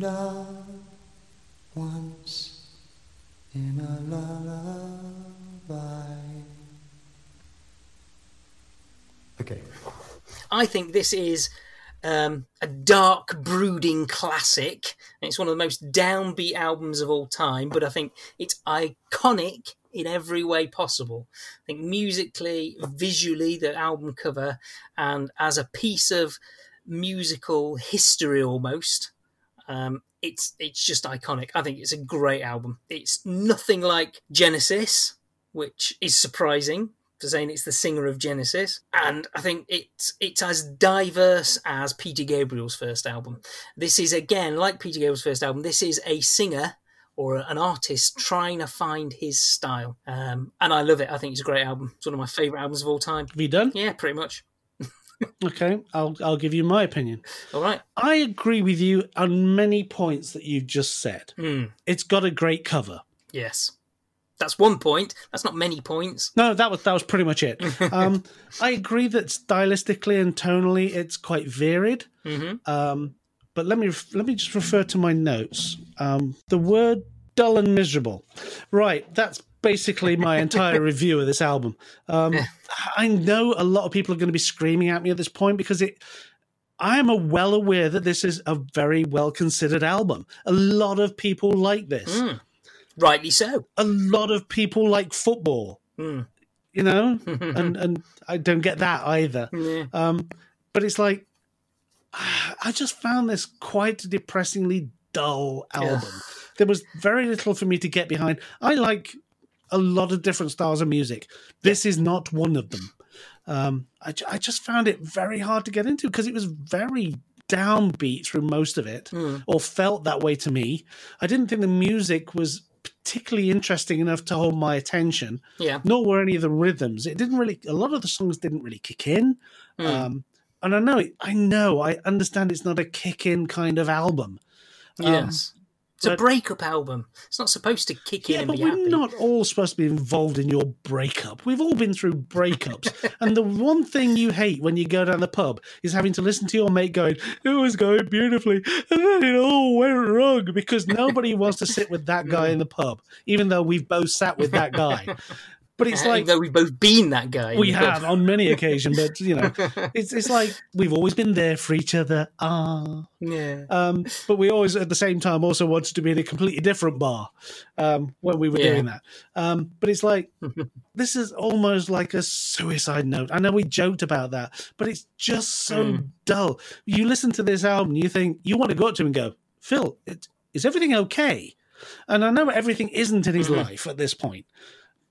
of once in a lullaby. Okay. I think this is um, a dark, brooding classic. It's one of the most downbeat albums of all time, but I think it's iconic in every way possible. I think musically, visually, the album cover, and as a piece of musical history almost. Um, it's it's just iconic. I think it's a great album. It's nothing like Genesis, which is surprising for saying it's the singer of Genesis, and I think it's it's as diverse as Peter Gabriel's first album. This is again like Peter Gabriel's first album. This is a singer or an artist trying to find his style, um, and I love it. I think it's a great album. It's one of my favorite albums of all time. Have you done? Yeah, pretty much. Okay, I'll I'll give you my opinion. All right. I agree with you on many points that you've just said. Hmm. It's got a great cover. Yes. That's one point. That's not many points. No, that was that was pretty much it. Um, I agree that stylistically and tonally, it's quite varied. Um, but let me let me just refer to my notes. Um, the word "dull and miserable," right? That's basically my entire review of this album. Um, I know a lot of people are going to be screaming at me at this point because it. I am well aware that this is a very well considered album. A lot of people like this. Rightly so. A lot of people like football Hmm. you know, and and I don't get that either. Um, but it's like I just found this quite a depressingly dull album. There was very little for me to get behind. I like a lot of different styles of music. This is not one of them. Um, I, I just found it very hard to get into because it was very downbeat through most of it, or felt that way to me. I didn't think the music was particularly interesting enough to hold my attention Yeah. nor were any of the rhythms. It didn't really. A lot of the songs didn't really kick in. Hmm. Um, and I know, I know, I understand it's not a kick-in kind of album. Yes. It's a breakup album. It's not supposed to kick in Yeah, but we're happy. not all supposed to be involved in your breakup. We've all been through breakups, and the one thing you hate when you go down the pub is having to listen to your mate going, "It was going beautifully, and then it all went wrong," because nobody wants to sit with that guy in the pub, even though we've both sat with that guy. But it's Uh, like though we've both been that guy. we got- on many occasions, but you know, it's it's like we've always been there for each other. Ah, Yeah. um, but we always at the same time also wanted to be in a completely different bar um, when we were Yeah. doing that. Um, but it's like this is almost like a suicide note. I know we joked about that, but it's just so Mm. dull. You listen to this album, you think you want to go up to him and go, Phil, it, is everything okay? And I know everything isn't in his Mhm. life at this point.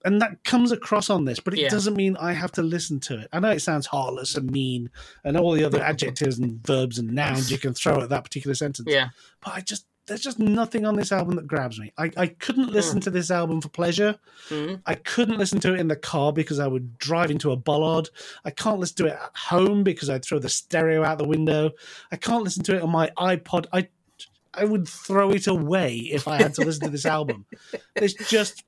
And that comes across on this, but it Yeah. doesn't mean I have to listen to it. I know it sounds heartless and mean and all the other adjectives and verbs and nouns you can throw at that particular sentence. Yeah. But I just, there's just nothing on this album that grabs me. I, I couldn't listen to this album for pleasure. Mhm. I couldn't listen to it in the car because I would drive into a bollard. I can't listen to it at home because I'd throw the stereo out the window. I can't listen to it on my iPod. I I would throw it away if I had to listen to this album. It's just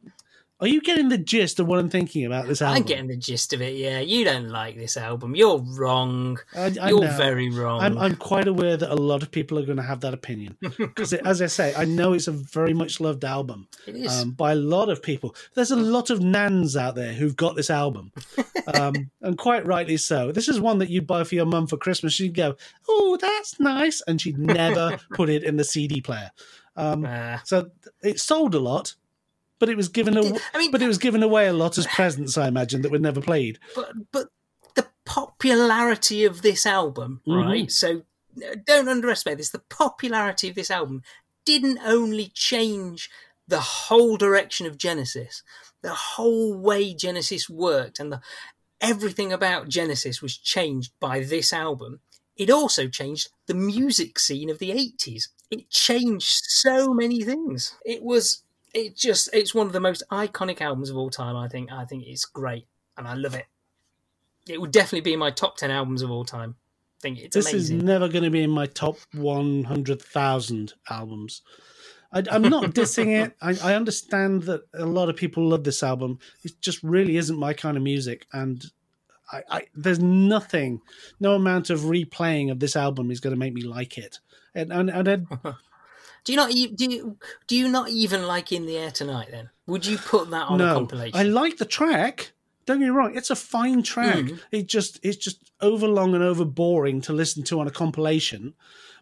are you getting the gist of what I'm thinking about this album? I'm getting the gist of it. Yeah, you don't like this album. You're wrong. I, I You're know. very wrong. I'm, I'm quite aware that a lot of people are going to have that opinion because, as I say, I know it's a very much loved album it is. um, by a lot of people. There's a lot of nans out there who've got this album, um, and quite rightly so. This is one that you'd buy for your mum for Christmas. She'd go, "Oh, that's nice," and she'd never put it in the CD player. Um, Uh, so it sold a lot, but it was given It away. I mean- but it was given away a lot as presents, I imagine, that were never played. but but the popularity of this album, Mhm. right? So don't underestimate this. The popularity of this album didn't only change the whole direction of Genesis, the whole way Genesis worked, and the, everything about Genesis was changed by this album. It also changed the music scene of the 80s. It changed so many things. It was it just it's one of the most iconic albums of all time, I think. I think it's great and I love it. It would definitely be in my top 10 albums of all time. I think it's this amazing. is never going to be in my top 100,000 albums. I, I'm not dissing it. I, I understand that a lot of people love this album. It just really isn't my kind of music. And I, I, there's nothing, no amount of replaying of this album is going to make me like it. And, and, and Do you not do you, do you not even like In the Air Tonight then? Would you put that on a no, compilation? I like the track. Don't get me wrong; it's a fine track. Mm. It just it's just over long and over boring to listen to on a compilation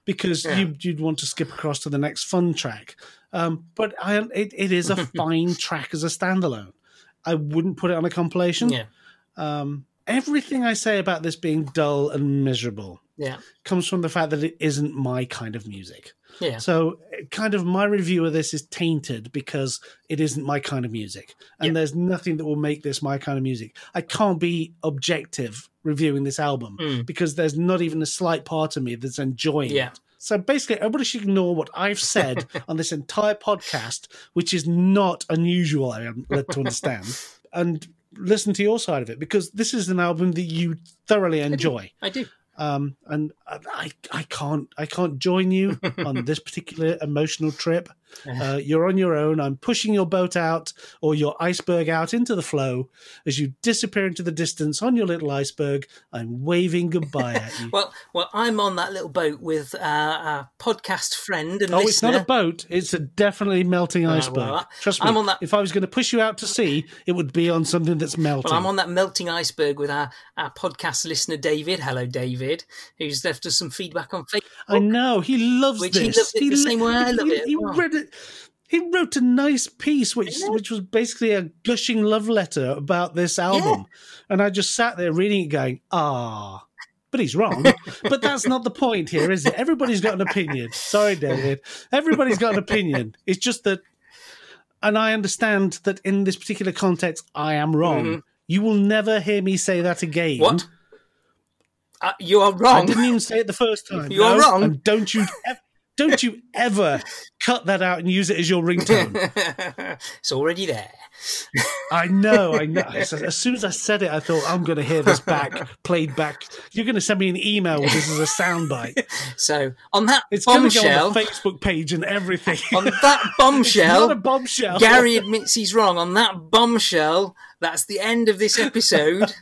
because Yeah. you, you'd want to skip across to the next fun track. Um, but I, it, it is a fine track as a standalone. I wouldn't put it on a compilation. yeah. Um, everything I say about this being dull and miserable Yeah. comes from the fact that it isn't my kind of music. Yeah. So, kind of my review of this is tainted because it isn't my kind of music. And Yeah. there's nothing that will make this my kind of music. I can't be objective reviewing this album Mm. because there's not even a slight part of me that's enjoying Yeah. it. So basically, everybody should ignore what I've said on this entire podcast, which is not unusual, I am led to understand, and listen to your side of it because this is an album that you thoroughly enjoy I do. Um, and I, I can't I can't join you on this particular emotional trip. Uh, you're on your own. I'm pushing your boat out or your iceberg out into the flow. As you disappear into the distance on your little iceberg, I'm waving goodbye at you. Well, well, I'm on that little boat with uh, our podcast friend and Oh, listener. it's not a boat. It's a definitely melting iceberg. well, Trust me. I'm on that- If I was going to push you out to sea, it would be on something that's melting. Well, I'm on that melting iceberg with our, our podcast listener, David. Hello, David, who's left us some feedback on Facebook. I know he loves he this. loved it the same way I love he, it. He read it. He wrote a nice piece, which which was basically a gushing love letter about this album, and I just sat there reading it, going, "Ah." But he's wrong. but that's not the point here, is it? Everybody's got an opinion. Sorry, David. Everybody's got an opinion. It's just that, and I understand that in this particular context, I am wrong. Mhm. You will never hear me say that again. What? Uh, you are wrong. I didn't even say it the first time. You are wrong. And don't you ev- don't you ever cut that out and use it as your ringtone. it's already there. I know, I know. As, soon as I said it, I thought I'm going to hear this back played back. You're going to send me an email with this as a soundbite. So on that It's going to go bombshell, on the Facebook page and everything. on that bombshell, not a bombshell. Gary admits he's wrong. On that bombshell, that's the end of this episode.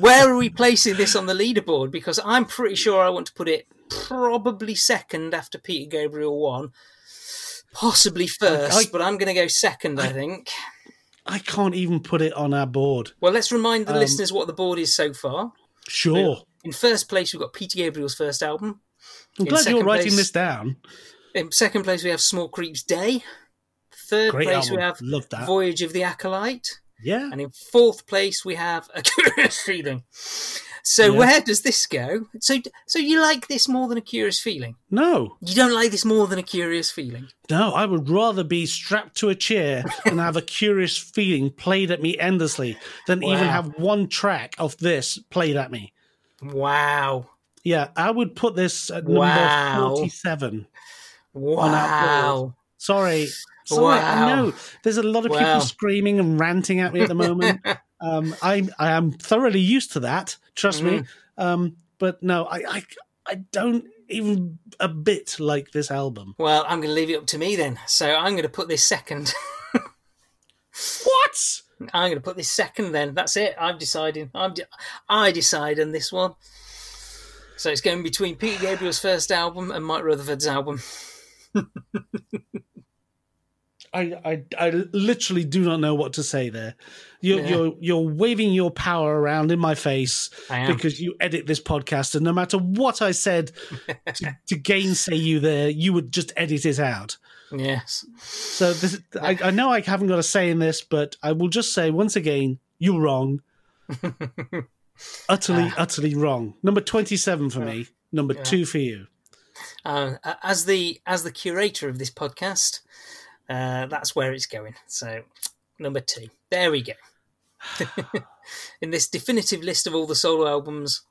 Where are we placing this on the leaderboard? Because I'm pretty sure I want to put it probably second after Peter Gabriel one. Possibly first, I- but I'm going to go second, I think. I can't even put it on our board. Well, let's remind the Um, listeners what the board is so far. Sure. In first place, we've got Peter Gabriel's first album. I'm in glad you're writing place- this down. In second place, we have Smallcreep's Day. Third Great place, album. we have Love that. Voyage of the Acolyte. Yeah. And in fourth place, we have A Curious Feeling. So Yeah. where does this go? So, so you like this more than A Curious Feeling? No, You don't like this more than A Curious Feeling? no, I would rather be strapped to a chair and have a curious feeling played at me endlessly than even have one track of this played at me. Wow. Yeah, I would put this at number Wow. 47. Wow. Sorry. Sorry, Wow. know there's a lot of Wow. people screaming and ranting at me at the moment. um, I I am thoroughly used to that. Trust me. Mm-hmm. Um, but no, I, I I don't even a bit like this album. Well, I'm going to leave it up to me then. So I'm going to put this second. What? I'm going to put this second then. That's it. I'm deciding. I'm de- I decide on this one. So it's going between Peter Gabriel's first album and Mike Rutherford's album. I, I, I literally do not know what to say there. You're, Yeah. you're you're waving your power around in my face because you edit this podcast, and no matter what I said to, to gainsay you there, you would just edit it out. Yes. So this, I, I know I haven't got a say in this, but I will just say once again, you're wrong. utterly, Ah. utterly wrong. Number twenty-seven for me. Number two for you. Uh, as the as the curator of this podcast, uh, that's where it's going. So number two. There we go. In this definitive list of all the solo albums,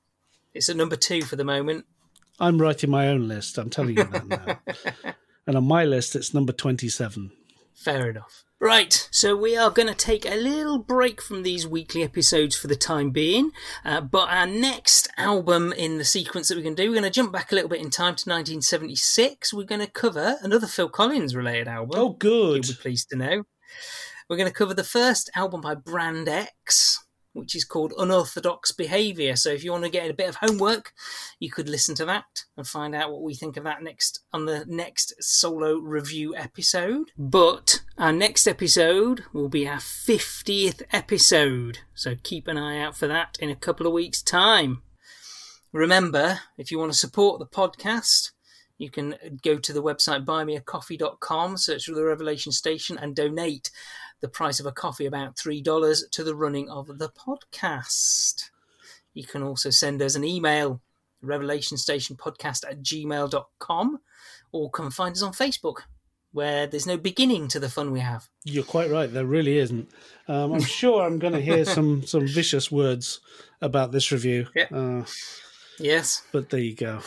it's a number two for the moment. I'm writing my own list. I'm telling you that now. and on my list, it's number twenty-seven. Fair enough. Right, so we are going to take a little break from these weekly episodes for the time being. Uh, but our next album in the sequence that we're going to do, we're going to jump back a little bit in time to 1976. We're going to cover another Phil Collins related album. Oh, good. You'll be pleased to know. We're going to cover the first album by Brand X, which is called Unorthodox Behavior. So if you want to get a bit of homework, you could listen to that and find out what we think of that next on the next solo review episode. But our next episode will be our 50th episode. So keep an eye out for that in a couple of weeks' time. Remember, if you want to support the podcast, you can go to the website buymeacoffee.com, search for the Revelation Station, and donate the price of a coffee, about $3, to the running of the podcast. You can also send us an email, revelationstationpodcast at gmail.com, or come find us on Facebook, where there's no beginning to the fun we have. You're quite right. There really isn't. Um, I'm sure I'm going to hear some some vicious words about this review. Yeah. Uh, Yes. but there you go.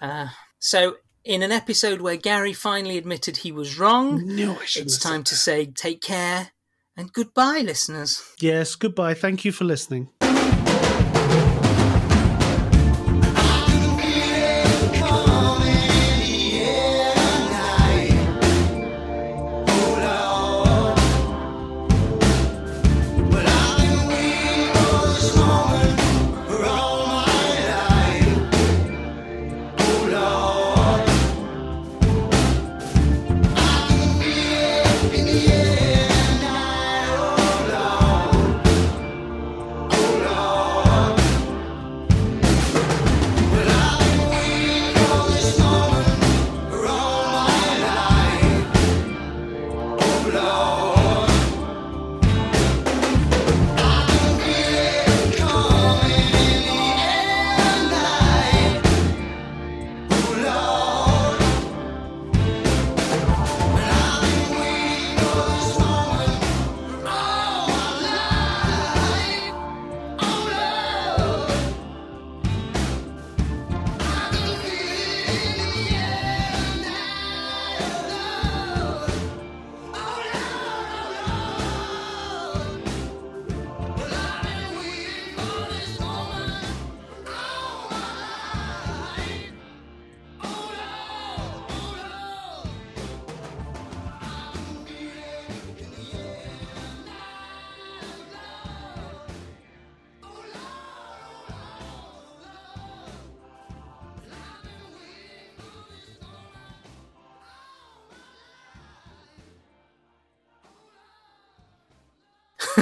Uh, so, in an episode where Gary finally admitted he was wrong, No, it's time to say take care and goodbye, listeners. Yes. Goodbye. Thank you for listening.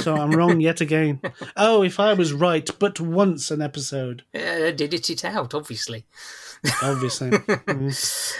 So I'm wrong yet again. Oh, if I was right, but once an episode, Uh, did it it out, obviously. obviously. Mm.